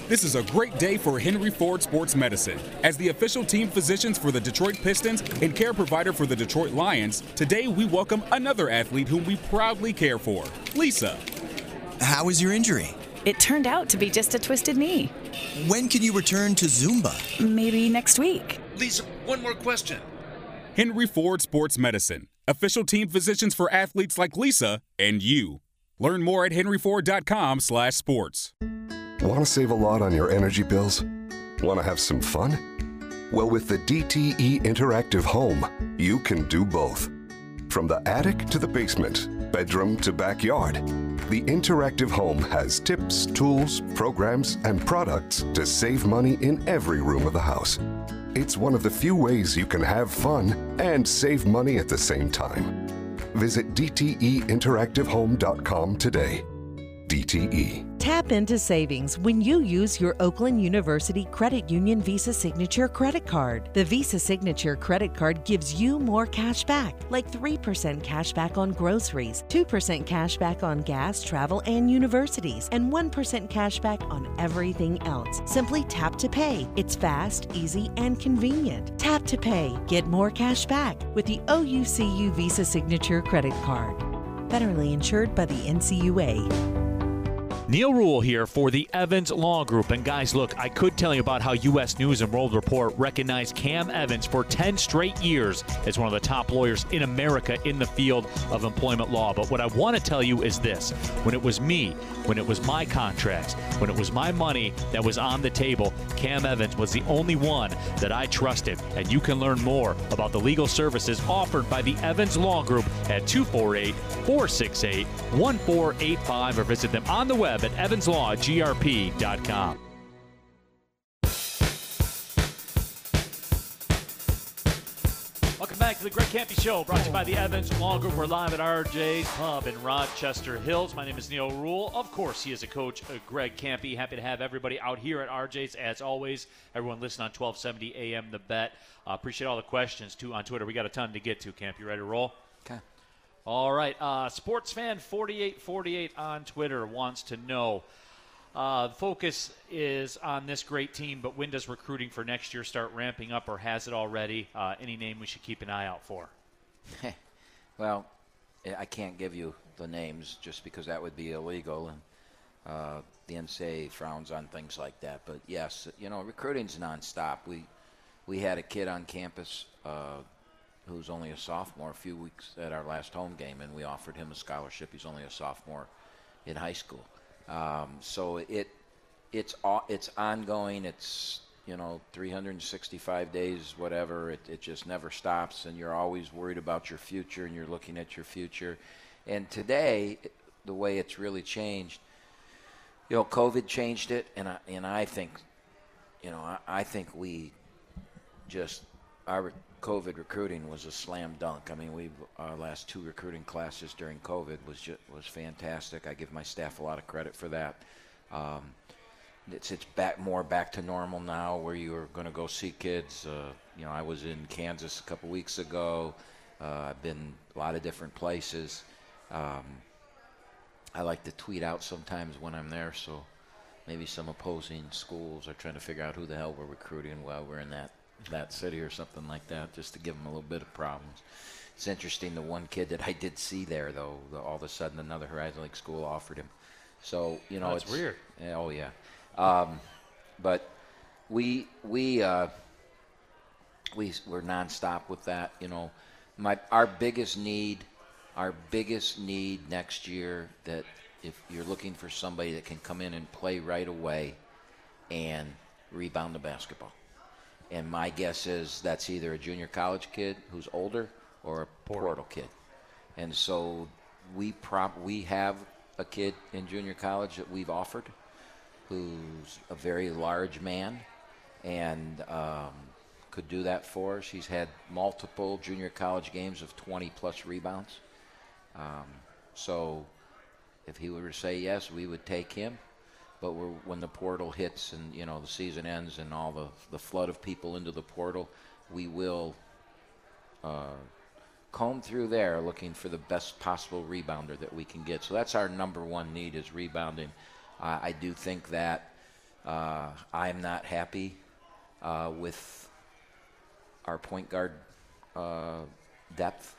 This is a great day for Henry Ford Sports Medicine. As the official team physicians for the Detroit Pistons and care provider for the Detroit Lions, today we welcome another athlete whom we proudly care for, Lisa. How is your injury? It turned out to be just a twisted knee. When can you return to Zumba? Maybe next week. Lisa, one more question. Henry Ford Sports Medicine, official team physicians for athletes like Lisa and you. Learn more at henryford.com/sports. Want to save a lot on your energy bills? Want to have some fun? Well, with the DTE Interactive Home, you can do both. From the attic to the basement, bedroom to backyard, the Interactive Home has tips, tools, programs, and products to save money in every room of the house. It's one of the few ways you can have fun and save money at the same time. Visit DTEinteractivehome.com today. DTE. Tap into savings when you use your Oakland University Credit Union Visa Signature credit card. The Visa Signature credit card gives you more cash back, like 3% cash back on groceries, 2% cash back on gas, travel, and universities, and 1% cash back on everything else. Simply tap to pay. It's fast, easy, and convenient. Tap to pay. Get more cash back with the OUCU Visa Signature credit card. Federally insured by the NCUA. Neil Ruhl here for the Evans Law Group. And guys, look, I could tell you about how U.S. News and World Report recognized Cam Evans for 10 straight years as one of the top lawyers in America in the field of employment law. But what I want to tell you is this when it was me, when it was my contracts, when it was my money that was on the table, Cam Evans was the only one that I trusted. And you can learn more about the legal services offered by the Evans Law Group at 248 468 1485 or visit them on the web at evanslawgrp.com. Welcome back to the Greg Kampe Show, brought to you by the Evans Law Group. We're live at RJ's Pub in Rochester Hills. My name is Neil Ruhl. Of course, he is a coach, uh, Greg Kampe. Happy to have everybody out here at RJ's as always. Everyone listening on 1270 AM The Bet. Uh, appreciate all the questions too on Twitter. We got a ton to get to. Camp, you ready to roll? Okay. All right. Uh, Sportsfan4848 on Twitter wants to know. Uh, focus is on this great team, but when does recruiting for next year start ramping up, or has it already? Uh, any name we should keep an eye out for? well, I can't give you the names just because that would be illegal, and uh, the NCAA frowns on things like that. But yes, you know, recruiting's nonstop. We we had a kid on campus uh, who's only a sophomore a few weeks at our last home game, and we offered him a scholarship. He's only a sophomore in high school. Um, so it it's it's ongoing. It's you know, 365 days, whatever. It, it just never stops, and you're always worried about your future, and you're looking at your future. And today, the way it's really changed, you know, COVID changed it, and I, and I think, you know, I, I think we just our COVID recruiting was a slam dunk. I mean, we our last two recruiting classes during COVID was just, was fantastic. I give my staff a lot of credit for that. Um, it's it's back more back to normal now, where you're going to go see kids. Uh, you know, I was in Kansas a couple weeks ago. Uh, I've been a lot of different places. Um, I like to tweet out sometimes when I'm there, so maybe some opposing schools are trying to figure out who the hell we're recruiting while we're in that that city or something like that, just to give them a little bit of problems. It's interesting. The one kid that I did see there, though, the, all of a sudden another Horizon League school offered him. So you know, that's it's weird. yeah, Oh yeah, um, but we we uh, we we're nonstop with that. You know, my our biggest need, our biggest need next year that if you're looking for somebody that can come in and play right away and rebound the basketball. And my guess is that's either a junior college kid who's older or a portal, kid. And so we prop we have a kid in junior college that we've offered who's a very large man and um, could do that for us. He's had multiple junior college games of 20 plus rebounds. Um, so if he were to say yes, we would take him. But when the portal hits and you know the season ends and all the the flood of people into the portal, we will uh, comb through there looking for the best possible rebounder that we can get. So that's our number one need is rebounding. Uh, I do think that uh, I'm not happy uh, with our point guard uh, depth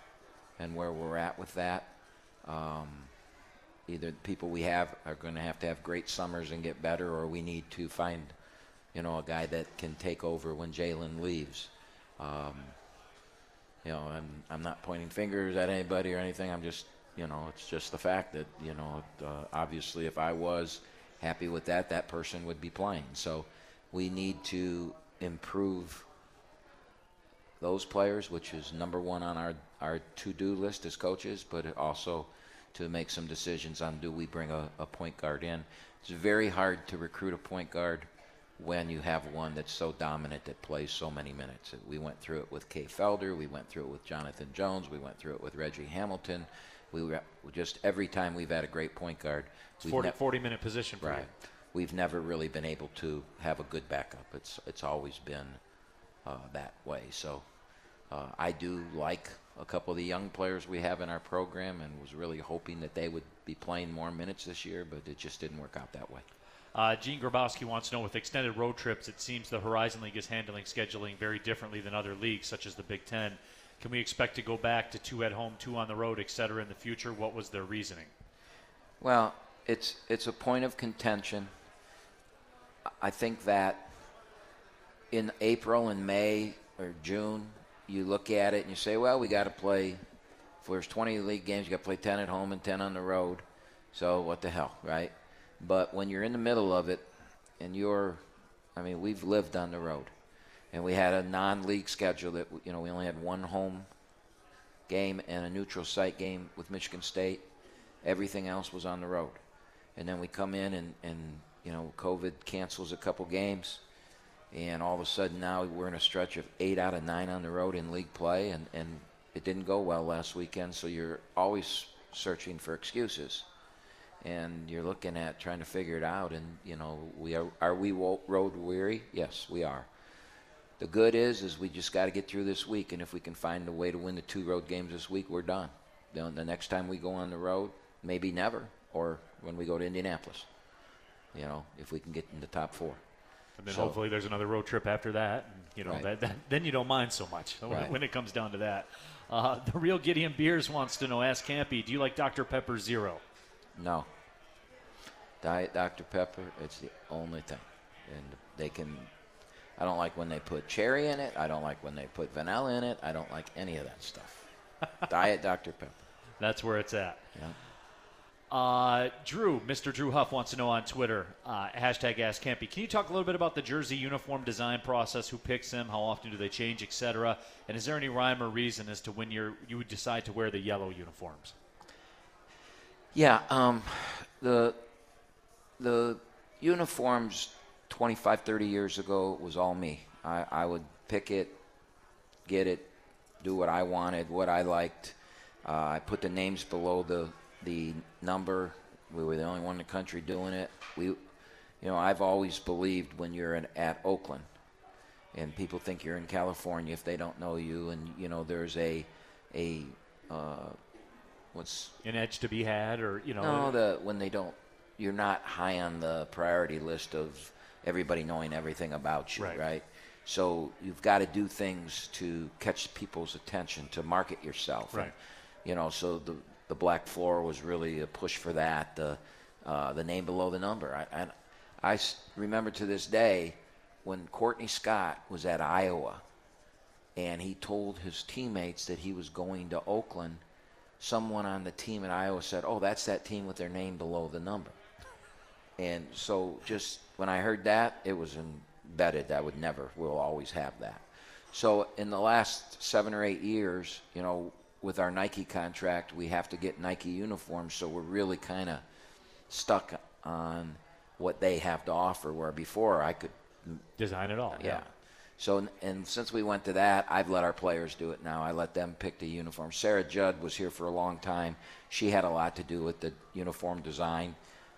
and where we're at with that. Um, either the people we have are going to have to have great summers and get better, or we need to find, you know, a guy that can take over when Jalen leaves. Um, you know, I'm I'm not pointing fingers at anybody or anything. I'm just, you know, it's just the fact that, you know, uh, obviously if I was happy with that, that person would be playing. So we need to improve those players, which is number one on our, our to-do list as coaches, but also to make some decisions on do we bring a, a point guard in. It's very hard to recruit a point guard when you have one that's so dominant that plays so many minutes. We went through it with Kay Felder. We went through it with Jonathan Jones. We went through it with Reggie Hamilton. We were just every time we've had a great point guard. It's 40, ne- 40 minute position right. you. We've never really been able to have a good backup. It's it's always been uh, that way. So uh, I do like a couple of the young players we have in our program, and was really hoping that they would be playing more minutes this year, but it just didn't work out that way. Uh, Gene Grabowski wants to know with extended road trips, it seems the Horizon League is handling scheduling very differently than other leagues, such as the Big Ten. Can we expect to go back to two at home, two on the road, et cetera, in the future? What was their reasoning? Well, it's it's a point of contention. I think that in April and May or June, you look at it and you say, well, we got to play. There's 20 league games, you got to play 10 at home and 10 on the road. So what the hell, right? But when you're in the middle of it, and you're, I mean, we've lived on the road, and we had a non-league schedule that you know we only had one home game and a neutral site game with Michigan State. Everything else was on the road, and then we come in and and you know COVID cancels a couple games, and all of a sudden now we're in a stretch of eight out of nine on the road in league play, and and it didn't go well last weekend. So you're always searching for excuses and you're looking at trying to figure it out. And you know, we are are we road weary? Yes, we are. The good is, is we just got to get through this week, and if we can find a way to win the two road games this week, we're done. Then the next time we go on the road, maybe never, or when we go to Indianapolis. You know, if we can get in the top four. And then So- hopefully there's another road trip after that. And, you know, Right. that, that, then you don't mind so much when, Right. when it comes down to that. Uh, the real Gideon Beers wants to know, ask Kampe, do you like Dr. Pepper Zero? No. Diet Dr. Pepper, it's the only thing. And they can, I don't like when they put cherry in it. I don't like when they put vanilla in it. I don't like any of that stuff. Diet Dr. Pepper. That's where it's at. Yeah. Uh, Drew, Mr. Drew Huff wants to know on Twitter, uh, hashtag Ask Kampe. Can you talk a little bit about the jersey uniform design process? Who picks them? How often do they change, etc.? And is there any rhyme or reason as to when you would decide to wear the yellow uniforms? Yeah, um, the the uniforms 25, 30 years ago was all me. I, I would pick it, get it, do what I wanted, what I liked. Uh, I put the names below the the number. We were the only one in the country doing it. We, you know, I've always believed when you're in, at Oakland, and people think you're in California if they don't know you, and you know there's a a uh, what's an edge to be had, or you know, no, the when they don't, you're not high on the priority list of everybody knowing everything about you, Right. right? So you've got to do things to catch people's attention, to market yourself. And, Right. you know, so the the black floor was really a push for that. The uh, the name below the number. I I remember to this day when Courtney Scott was at Iowa, and he told his teammates that he was going to Oakland. Someone on the team at Iowa said, "Oh, that's that team with their name below the number." And so, just when I heard that, it was embedded. I would never, we'll always have that. So, in the last seven or eight years, you know, with our Nike contract, we have to get Nike uniforms. So, we're really kind of stuck on what they have to offer. Where before, I could design it all. yeah. So, and since we went to that, I've let our players do it now. I let them pick the uniform. Sarah Judd was here for a long time. She had a lot to do with the uniform design.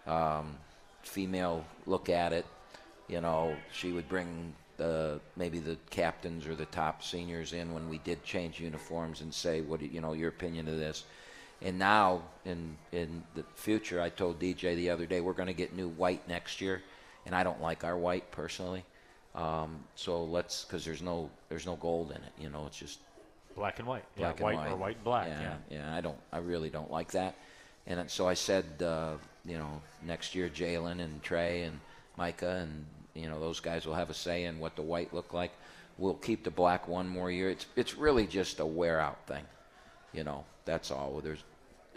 Um, female look at it. You know, she would bring the maybe the captains or the top seniors in when we did change uniforms and say, "What do you know your opinion of this?" And now in in the future, I told DJ the other day we're going to get new white next year, and I don't like our white personally. Um, so let's because there's no there's no gold in it. You know, it's just Black and white. black yeah, white and white or white and black. Yeah, Yeah. yeah. I don't. I really don't like that. And so I said, uh, you know, next year Jalen and Trey and Micah and you know those guys will have a say in what the white look like. We'll keep the black one more year. It's it's really just a wear out thing. You know, that's all. There's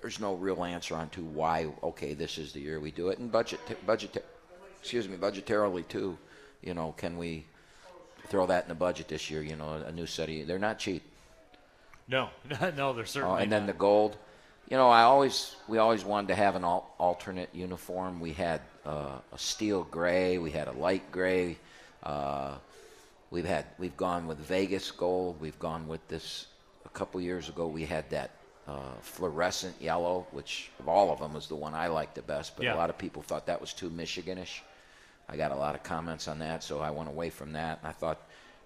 there's no real answer on to why. Okay, this is the year we do it, and budget budget. Excuse me, budgetarily too. You know, can we throw that in the budget this year? You know, a new set of. They're not cheap. No, no, they're certainly. Oh, and then the gold. You know, I always we always wanted to have an al- alternate uniform. We had uh, a steel gray, we had a light gray. Uh, we've had we've gone with Vegas gold. We've gone with this a couple years ago. We had that uh, fluorescent yellow, which of all of them was the one I liked the best. But Yeah. a lot of people thought that was too Michiganish. I got a lot of comments on that, so I went away from that. I thought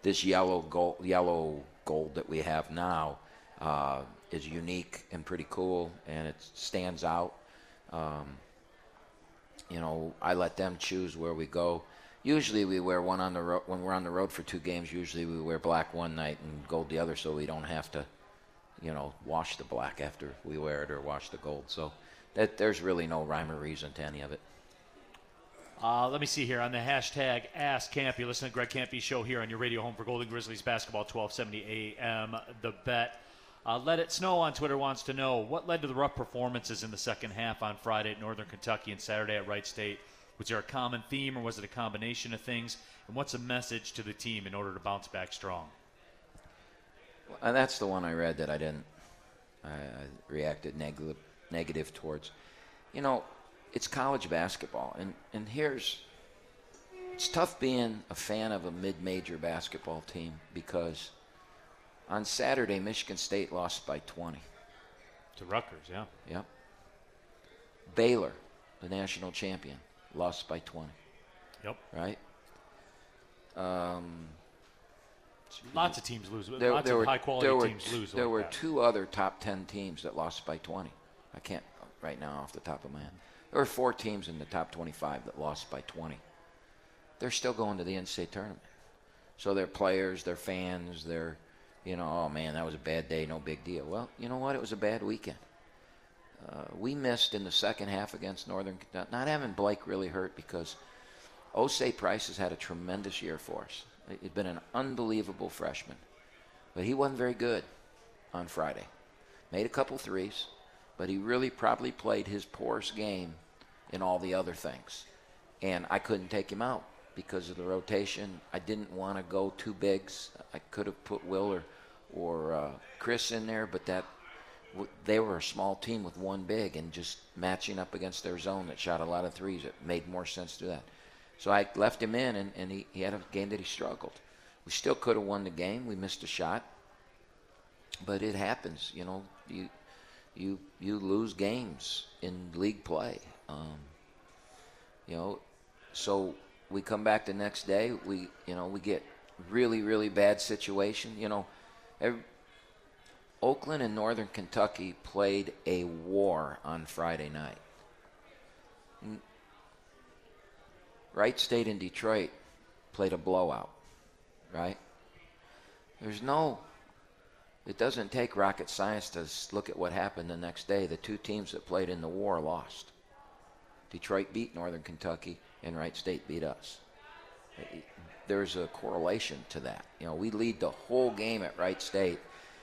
this yellow gold, yellow gold that we have now uh, is unique and pretty cool, and it stands out. Um, you know, I let them choose where we go. Usually, we wear one on the road when we're on the road for two games. Usually, we wear black one night and gold the other, so we don't have to, you know, wash the black after we wear it or wash the gold. So that there's really no rhyme or reason to any of it. Uh, let me see here on the hashtag Ask Kampe. Listen to Greg Kampe's show here on your radio home for Golden Grizzlies basketball, 1270 AM. The bet. Uh, Let It Snow on Twitter wants to know what led to the rough performances in the second half on Friday at Northern Kentucky and Saturday at Wright State. Was there a common theme or was it a combination of things? And what's a message to the team in order to bounce back strong? And that's the one I read that I didn't. I, I reacted negative negative towards. You know, it's college basketball, and and here's. It's tough being a fan of a mid-major basketball team because on Saturday Michigan State lost by 20. To Rutgers, yeah. Yep. Baylor, the national champion, lost by 20. Yep. Right. Um, Lots of teams lose. there, Lots there of were, high quality there were teams lose. There like were that. two other top 10 teams that lost by 20. I can't right now off the top of my head. There were four teams in the top 25 that lost by 20. They're still going to the NCAA tournament. So their players, their fans, their, you know, oh man, that was a bad day, no big deal. Well, you know what? It was a bad weekend. Uh, we missed in the second half against Northern Kentucky. Not having Blake really hurt because Osei Price has had a tremendous year for us. He's been an unbelievable freshman, but he wasn't very good on Friday. Made a couple threes, but he really probably played his poorest game in all the other things. And I couldn't take him out because of the rotation. I didn't want to go two bigs. I could have put Will or, or uh, Chris in there, but that they were a small team with one big and just matching up against their zone that shot a lot of threes. It made more sense to that. So I left him in, and, and he, he had a game that he struggled. We still could have won the game. We missed a shot, but it happens. You know, you you you lose games in league play. Um, you know, so we come back the next day. We you know we get really really bad situation. You know, Oakland and Northern Kentucky played a war on Friday night. Wright State and Detroit played a blowout, right? There's no, it doesn't take rocket science to look at what happened the next day. The two teams that played in the war lost. Detroit beat Northern Kentucky, and Wright State beat us. There's a correlation to that. You know, we lead the whole game at Wright State,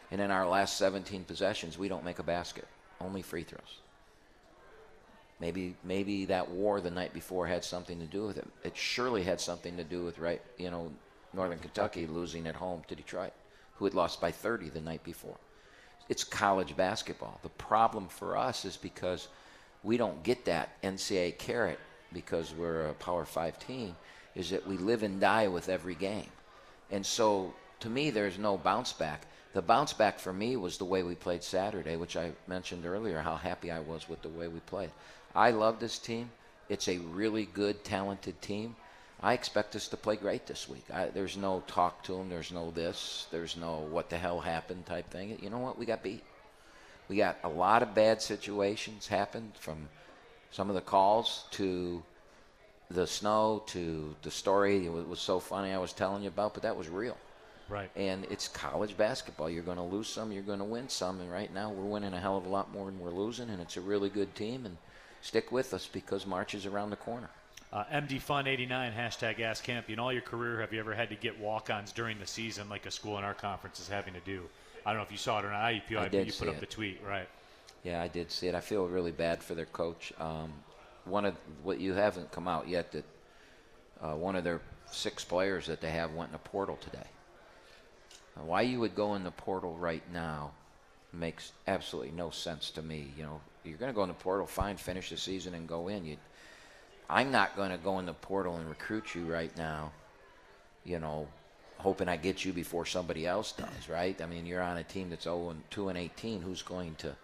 and in our last 17 possessions, we don't make a basket, only free throws. Maybe maybe that war the night before had something to do with it. It surely had something to do with right, you know, Northern Kentucky losing at home to Detroit, who had lost by 30 the night before. It's college basketball. The problem for us is because we don't get that NCAA carrot because we're a Power 5 team is that we live and die with every game. And so to me there's no bounce back. The bounce back for me was the way we played Saturday, which I mentioned earlier how happy I was with the way we played. I love this team. It's a really good, talented team. I expect us to play great this week. I, there's no talk to them. There's no this. There's no what the hell happened type thing. You know what? We got beat. We got a lot of bad situations happened from some of the calls to the snow to the story. It was so funny I was telling you about, but that was real. Right. And it's college basketball. You're going to lose some, you're going to win some. And right now we're winning a hell of a lot more than we're losing, and it's a really good team. And stick with us because March is around the corner. Uh, MD Fun 89 hashtag Ask Camp. In all your career, have you ever had to get walk-ons during the season like a school in our conference is having to do? I don't know if you saw it or not. I, I did you put up it. the tweet, right? Yeah, I did see it. I feel really bad for their coach. Um, one of what you haven't come out yet that uh, one of their six players that they have went in a portal today. Now, why you would go in the portal right now makes absolutely no sense to me. You know, you're going to go in the portal, fine, finish the season and go in. You, I'm not going to go in the portal and recruit you right now. You know, hoping I get you before somebody else does, right? I mean, you're on a team that's 0 and 2 and 18. Who's going to?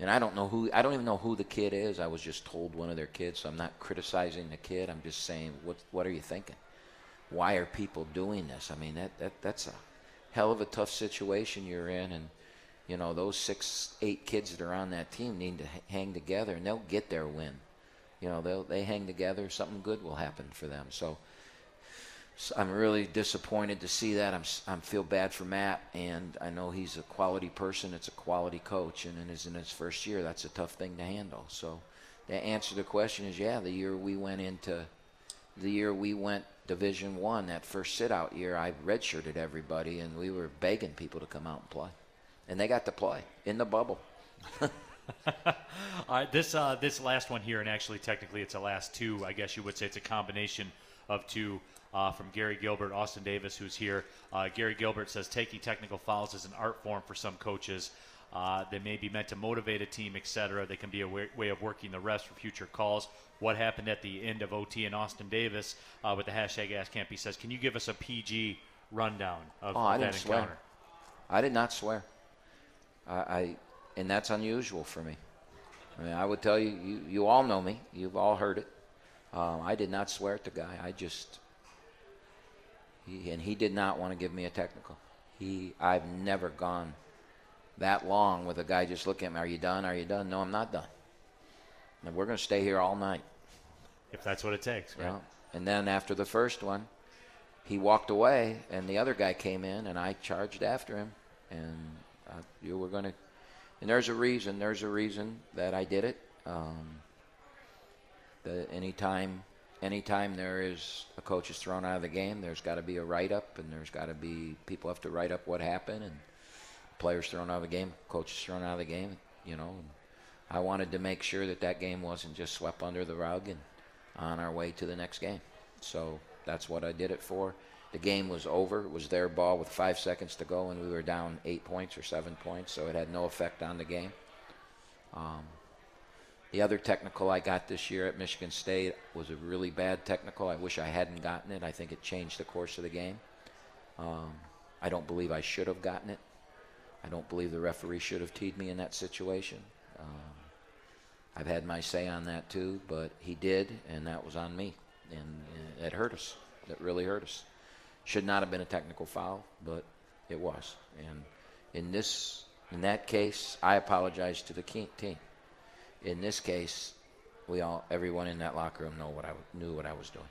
And I don't know who. I don't even know who the kid is. I was just told one of their kids, so I'm not criticizing the kid. I'm just saying, what what are you thinking? Why are people doing this? I mean, that, that that's a hell of a tough situation you're in, and you know those six, eight kids that are on that team need to hang together, and they'll get their win. You know, they'll they hang together, something good will happen for them. So. I'm really disappointed to see that. I'm I'm feel bad for Matt, and I know he's a quality person. It's a quality coach, and it is in his first year. That's a tough thing to handle. So, the answer to the question is, yeah. The year we went into, the year we went Division One, that first sit out year, I redshirted everybody, and we were begging people to come out and play, and they got to play in the bubble. All right, this uh, this last one here, and actually technically it's a last two. I guess you would say it's a combination of two. Uh, from Gary Gilbert, Austin Davis, who's here. Uh, Gary Gilbert says taking technical fouls is an art form for some coaches. Uh, they may be meant to motivate a team, etc. They can be a way, way of working the rest for future calls. What happened at the end of OT and Austin Davis uh, with the hashtag Ask Kampe says, can you give us a PG rundown of, Oh, I that didn't swear. encounter? I did not swear. I, I and that's unusual for me. I mean, I would tell you, you, you all know me. You've all heard it. Um, I did not swear at the guy. I just, he, and he did not want to give me a technical. He, I've never gone that long with a guy just looking at me. Are you done? Are you done? No, I'm not done. And we're going to stay here all night. If that's what it takes, right? Yeah. And then after the first one, he walked away, and the other guy came in, and I charged after him, and uh, you were going to. And there's a reason. There's a reason that I did it. Um, the anytime, anytime there is a coach is thrown out of the game, there's got to be a write up, and there's got to be people have to write up what happened, and players thrown out of the game, coaches thrown out of the game. You know, I wanted to make sure that that game wasn't just swept under the rug and on our way to the next game. So that's what I did it for. The game was over. It was their ball with five seconds to go, and we were down eight points or seven points, so it had no effect on the game. Um, the other technical I got this year at Michigan State was a really bad technical. I wish I hadn't gotten it. I think it changed the course of the game. Um, I don't believe I should have gotten it. I don't believe the referee should have teed me in that situation. Um, I've had my say on that too, but he did, and that was on me, and it hurt us. It really hurt us. Should not have been a technical foul, but it was. And in this, in that case, I apologize to the team. In this case, we all, everyone in that locker room, know what I knew what I was doing.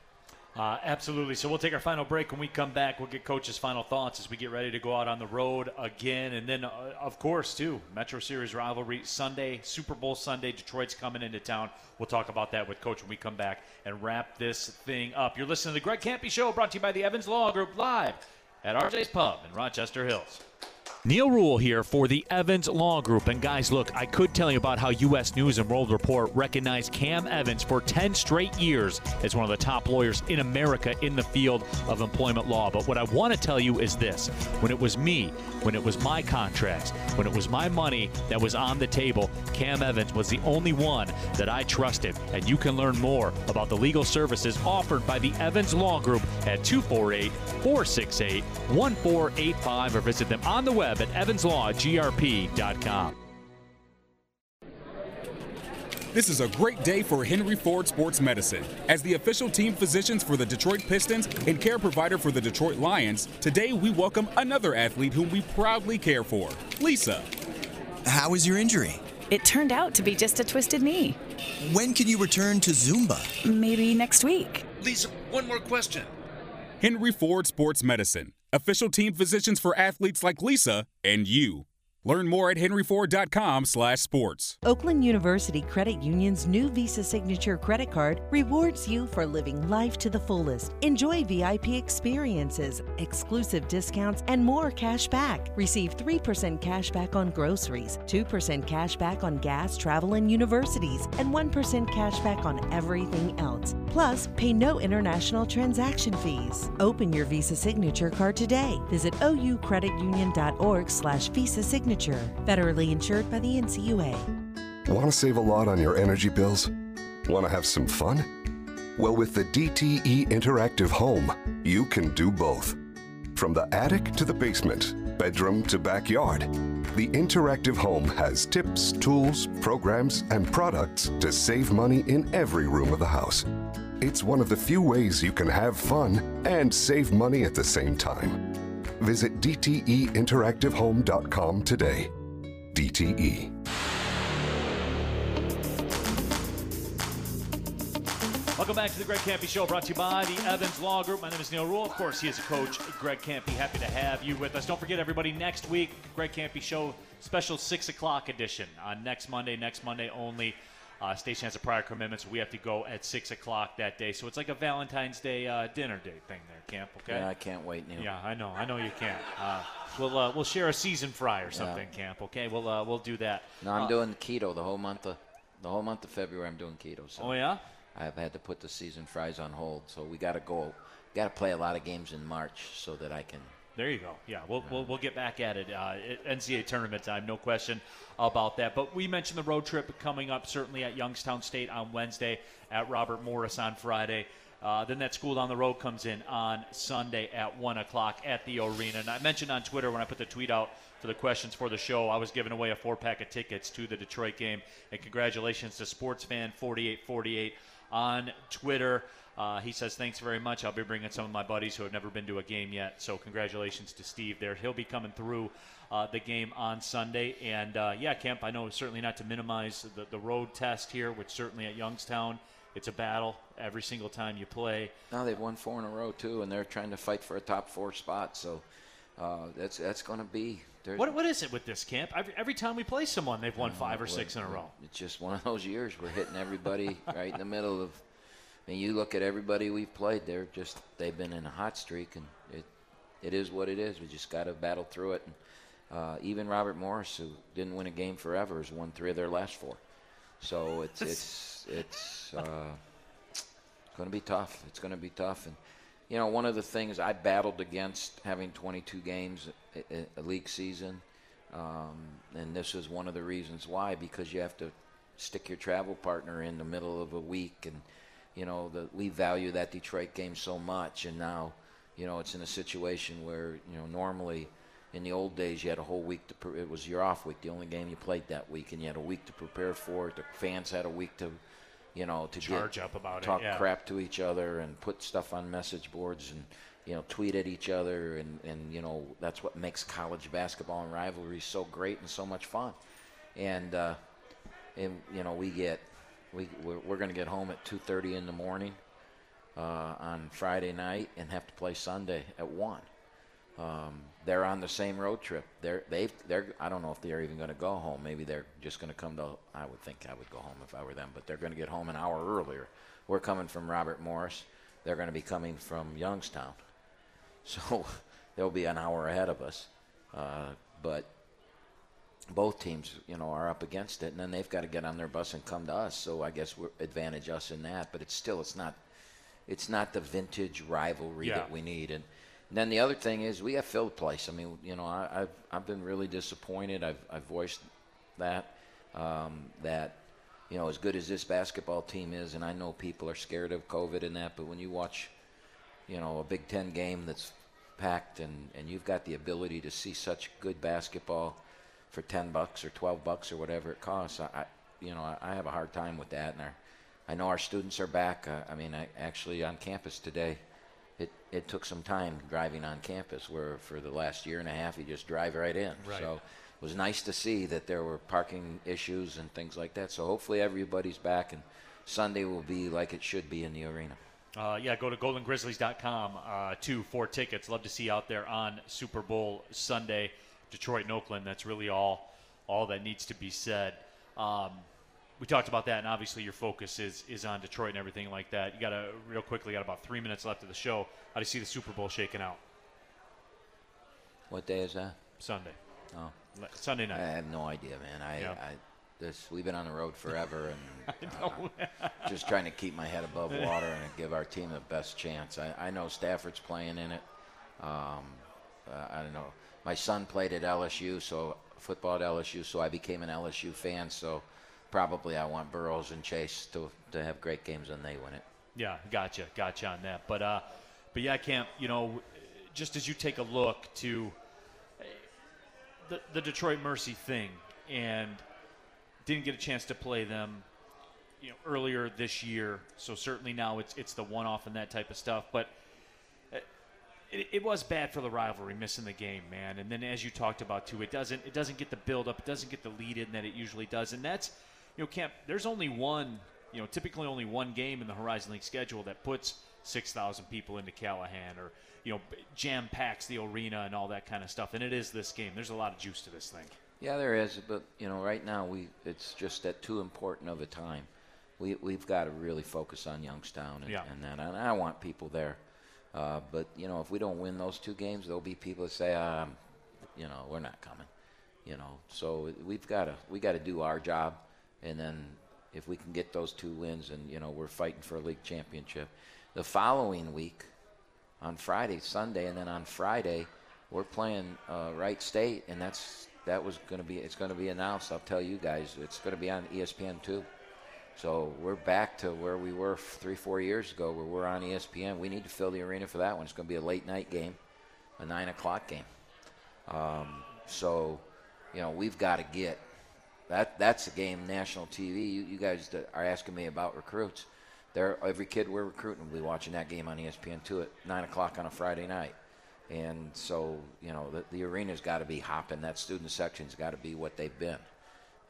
Uh, absolutely. So we'll take our final break. When we come back, we'll get coach's final thoughts as we get ready to go out on the road again. And then, uh, of course, too, Metro Series rivalry Sunday, Super Bowl Sunday. Detroit's coming into town. We'll talk about that with coach when we come back and wrap this thing up. You're listening to the Greg Kampe Show, brought to you by the Evans Law Group, live at RJ's Pub in Rochester Hills. Neil Ruhl here for the Evans Law Group. And guys, look, I could tell you about how U.S. News and World Report recognized Cam Evans for 10 straight years as one of the top lawyers in America in the field of employment law. But what I want to tell you is this when it was me, when it was my contracts, when it was my money that was on the table, Cam Evans was the only one that I trusted. And you can learn more about the legal services offered by the Evans Law Group at 248 468 1485 or visit them on the web web at evanslawgrp.com. This is a great day for Henry Ford Sports Medicine. As the official team physicians for the Detroit Pistons and care provider for the Detroit Lions, today we welcome another athlete whom we proudly care for, Lisa. How is your injury? It turned out to be just a twisted knee. When can you return to Zumba? Maybe next week. Lisa, one more question. Henry Ford Sports Medicine official team physicians for athletes like Lisa and you. Learn more at henryford.com/sports. Oakland University Credit Union's new Visa Signature credit card rewards you for living life to the fullest. Enjoy VIP experiences, exclusive discounts, and more cash back. Receive 3% cash back on groceries, 2% cash back on gas, travel, and universities, and 1% cash back on everything else. Plus, pay no international transaction fees. Open your Visa Signature card today. Visit oucreditunion.org/visa signature Federally insured by the NCUA. Want to save a lot on your energy bills? Want to have some fun? Well, with the DTE Interactive Home, you can do both. From the attic to the basement, bedroom to backyard, the Interactive Home has tips, tools, programs, and products to save money in every room of the house. It's one of the few ways you can have fun and save money at the same time. Visit DTEinteractivehome.com today. DTE. Welcome back to the Greg Kampe Show, brought to you by the Evans Law Group. My name is Neil Ruhl. Of course, he is a coach, Greg Kampe. Happy to have you with us. Don't forget, everybody, next week, Greg Kampe Show, special 6 o'clock edition on next Monday, next Monday only. Uh, station has a prior commitment, so we have to go at six o'clock that day. So it's like a Valentine's Day uh, dinner date thing there, Camp. Okay. Yeah, I can't wait, Neil. Yeah, I know. I know you can't. Uh, we'll uh, we'll share a season fry or something, yeah. Camp. Okay. We'll uh, we'll do that. No, I'm uh, doing keto the whole month of the whole month of February. I'm doing keto. So oh yeah. I've had to put the season fries on hold, so we got to go. Got to play a lot of games in March so that I can there you go. Yeah, we'll, we'll, we'll get back at it. Uh, NCAA tournament time, no question about that. But we mentioned the road trip coming up certainly at Youngstown State on Wednesday, at Robert Morris on Friday. Uh, then that school down the road comes in on Sunday at 1 o'clock at the arena. And I mentioned on Twitter when I put the tweet out for the questions for the show, I was giving away a four pack of tickets to the Detroit game. And congratulations to SportsFan4848 on Twitter. Uh, he says, Thanks very much. I'll be bringing some of my buddies who have never been to a game yet. So, congratulations to Steve there. He'll be coming through uh, the game on Sunday. And uh, yeah, Camp, I know certainly not to minimize the, the road test here, which certainly at Youngstown, it's a battle every single time you play. Now they've won four in a row, too, and they're trying to fight for a top four spot. So, uh, that's that's going to be. What, what is it with this camp? Every, every time we play someone, they've won five or six in a row. It's just one of those years. We're hitting everybody right in the middle of I mean, you look at everybody we've played; they're just they've been in a hot streak, and it it is what it is. We just got to battle through it. And uh, even Robert Morris, who didn't win a game forever, has won three of their last four. So it's it's it's uh, going to be tough. It's going to be tough, and you know, one of the things I battled against having 22 games a, a league season, um, and this is one of the reasons why because you have to stick your travel partner in the middle of a week, and you know, the, we value that Detroit game so much, and now, you know, it's in a situation where you know normally in the old days, you had a whole week to. Pre- it was your off week, the only game you played that week, and you had a week to prepare for it. The fans had a week to, you know, to Charge get, up about it, talk yeah. crap to each other and put stuff on message boards and you know tweet at each other, and and you know that's what makes college basketball and rivalries so great and so much fun. And uh, and you know we get we we're, we're going to get home at 2:30 in the morning uh, on Friday night and have to play Sunday at one. Um, they're on the same road trip. They're they've they're I don't know if they're even going to go home. Maybe they're just going to come to. I would think I would go home if I were them, but they're going to get home an hour earlier. We're coming from Robert Morris. They're going to be coming from Youngstown, so they'll be an hour ahead of us. Uh, but both teams, you know, are up against it, and then they've got to get on their bus and come to us. So I guess we're advantage us in that. But it's still it's not it's not the vintage rivalry Yeah. that we need. And, and then the other thing is we have filled place. I mean, you know, I, I've I've been really disappointed. I've I've voiced that um, that you know as good as this basketball team is, and I know people are scared of COVID and that, but when you watch, you know, a Big Ten game that's packed and and you've got the ability to see such good basketball for ten bucks or twelve bucks or whatever it costs, I, I you know I, I have a hard time with that. And our, I know our students are back. Uh, I mean, I, actually on campus today, it it took some time driving on campus. Where for the last year and a half, you just drive right in. Right. So it was nice to see that there were parking issues and things like that. So hopefully everybody's back and Sunday will be like it should be in the arena. Uh, yeah, go to goldengrizzlies.com uh, too for tickets. Love to see you out there on Super Bowl Sunday, Detroit and Oakland. That's really all all that needs to be said. Um, we talked about that, and obviously your focus is is on Detroit and everything like that. You got to real quickly. Got about three minutes left of the show. How do you see the Super Bowl shaking out What day is that? Sunday? Oh. Sunday I have no idea, man. I, Yeah. I this we've been on the road forever, and uh, just trying to keep my head above water and give our team the best chance. I, I know Stafford's playing in it. Um, uh, I don't know. My son played at LSU, so football at LSU, so I became an LSU fan. So probably I want Burrows and Chase to to have great games when they win it. Yeah, gotcha, gotcha on that. But uh, but yeah, Camp. You know, just as you take a look to the the Detroit Mercy thing, and didn't get a chance to play them, you know, earlier this year. So certainly now it's it's the one off and that type of stuff. But it, it was bad for the rivalry missing the game, man. And then as you talked about too, it doesn't it doesn't get the build up, it doesn't get the lead in that it usually does, and that's you know, Camp. There's only one, you know, typically only one game in the Horizon League schedule that puts six thousand people into Calihan or you know jam packs the arena and all that kind of stuff. And it is this game. There's a lot of juice to this thing. Yeah, there is, but you know, right now we it's just at too important of a time. We we've got to really focus on Youngstown and, Yeah. and that. And I want people there, uh, but you know, if we don't win those two games, there'll be people that say, um, you know, we're not coming. You know, so we've got to we got to do our job, and then if we can get those two wins, and you know, we're fighting for a league championship. The following week, on Friday, Sunday, and then on Friday, we're playing uh, Wright State, and that's that was going to be it's going to be announced. I'll tell you guys, it's going to be on ESPN two. So we're back to where we were three, four years ago, where we're on ESPN. We need to fill the arena for that one. It's going to be a late night game, a nine o'clock game. Um, so, you know, we've got to get that. That's a game national TV. You, you guys are asking me about recruits. There, every kid we're recruiting will be watching that game on ESPN two at nine o'clock on a Friday night. And so, you know, the, the arena's got to be hopping. That student section's got to be what they've been.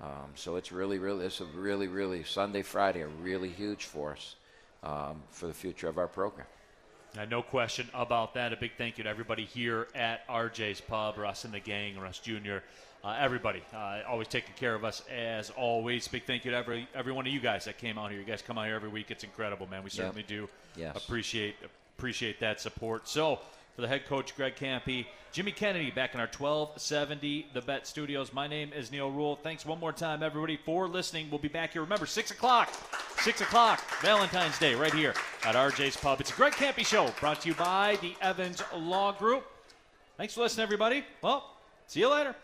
Um, so it's really, really, it's a really, really Sunday, Friday are really huge for us um, for the future of our program. Uh, no question about that. A big thank you to everybody here at RJ's Pub, Russ and the gang, Russ Jr., uh, everybody. Uh, always taking care of us as always. Big thank you to every every one of you guys that came out here. You guys come out here every week. It's incredible, man. We certainly do Yes. appreciate appreciate that support. So For the head coach, Greg Kampe, Jimmy Kennedy back in our 1270 The Bet Studios. My name is Neil Ruhl. Thanks one more time, everybody, for listening. We'll be back here. Remember, 6 o'clock, 6 o'clock, Valentine's Day, right here at RJ's Pub. It's a Greg Kampe Show brought to you by the Evans Law Group. Thanks for listening, everybody. Well, see you later.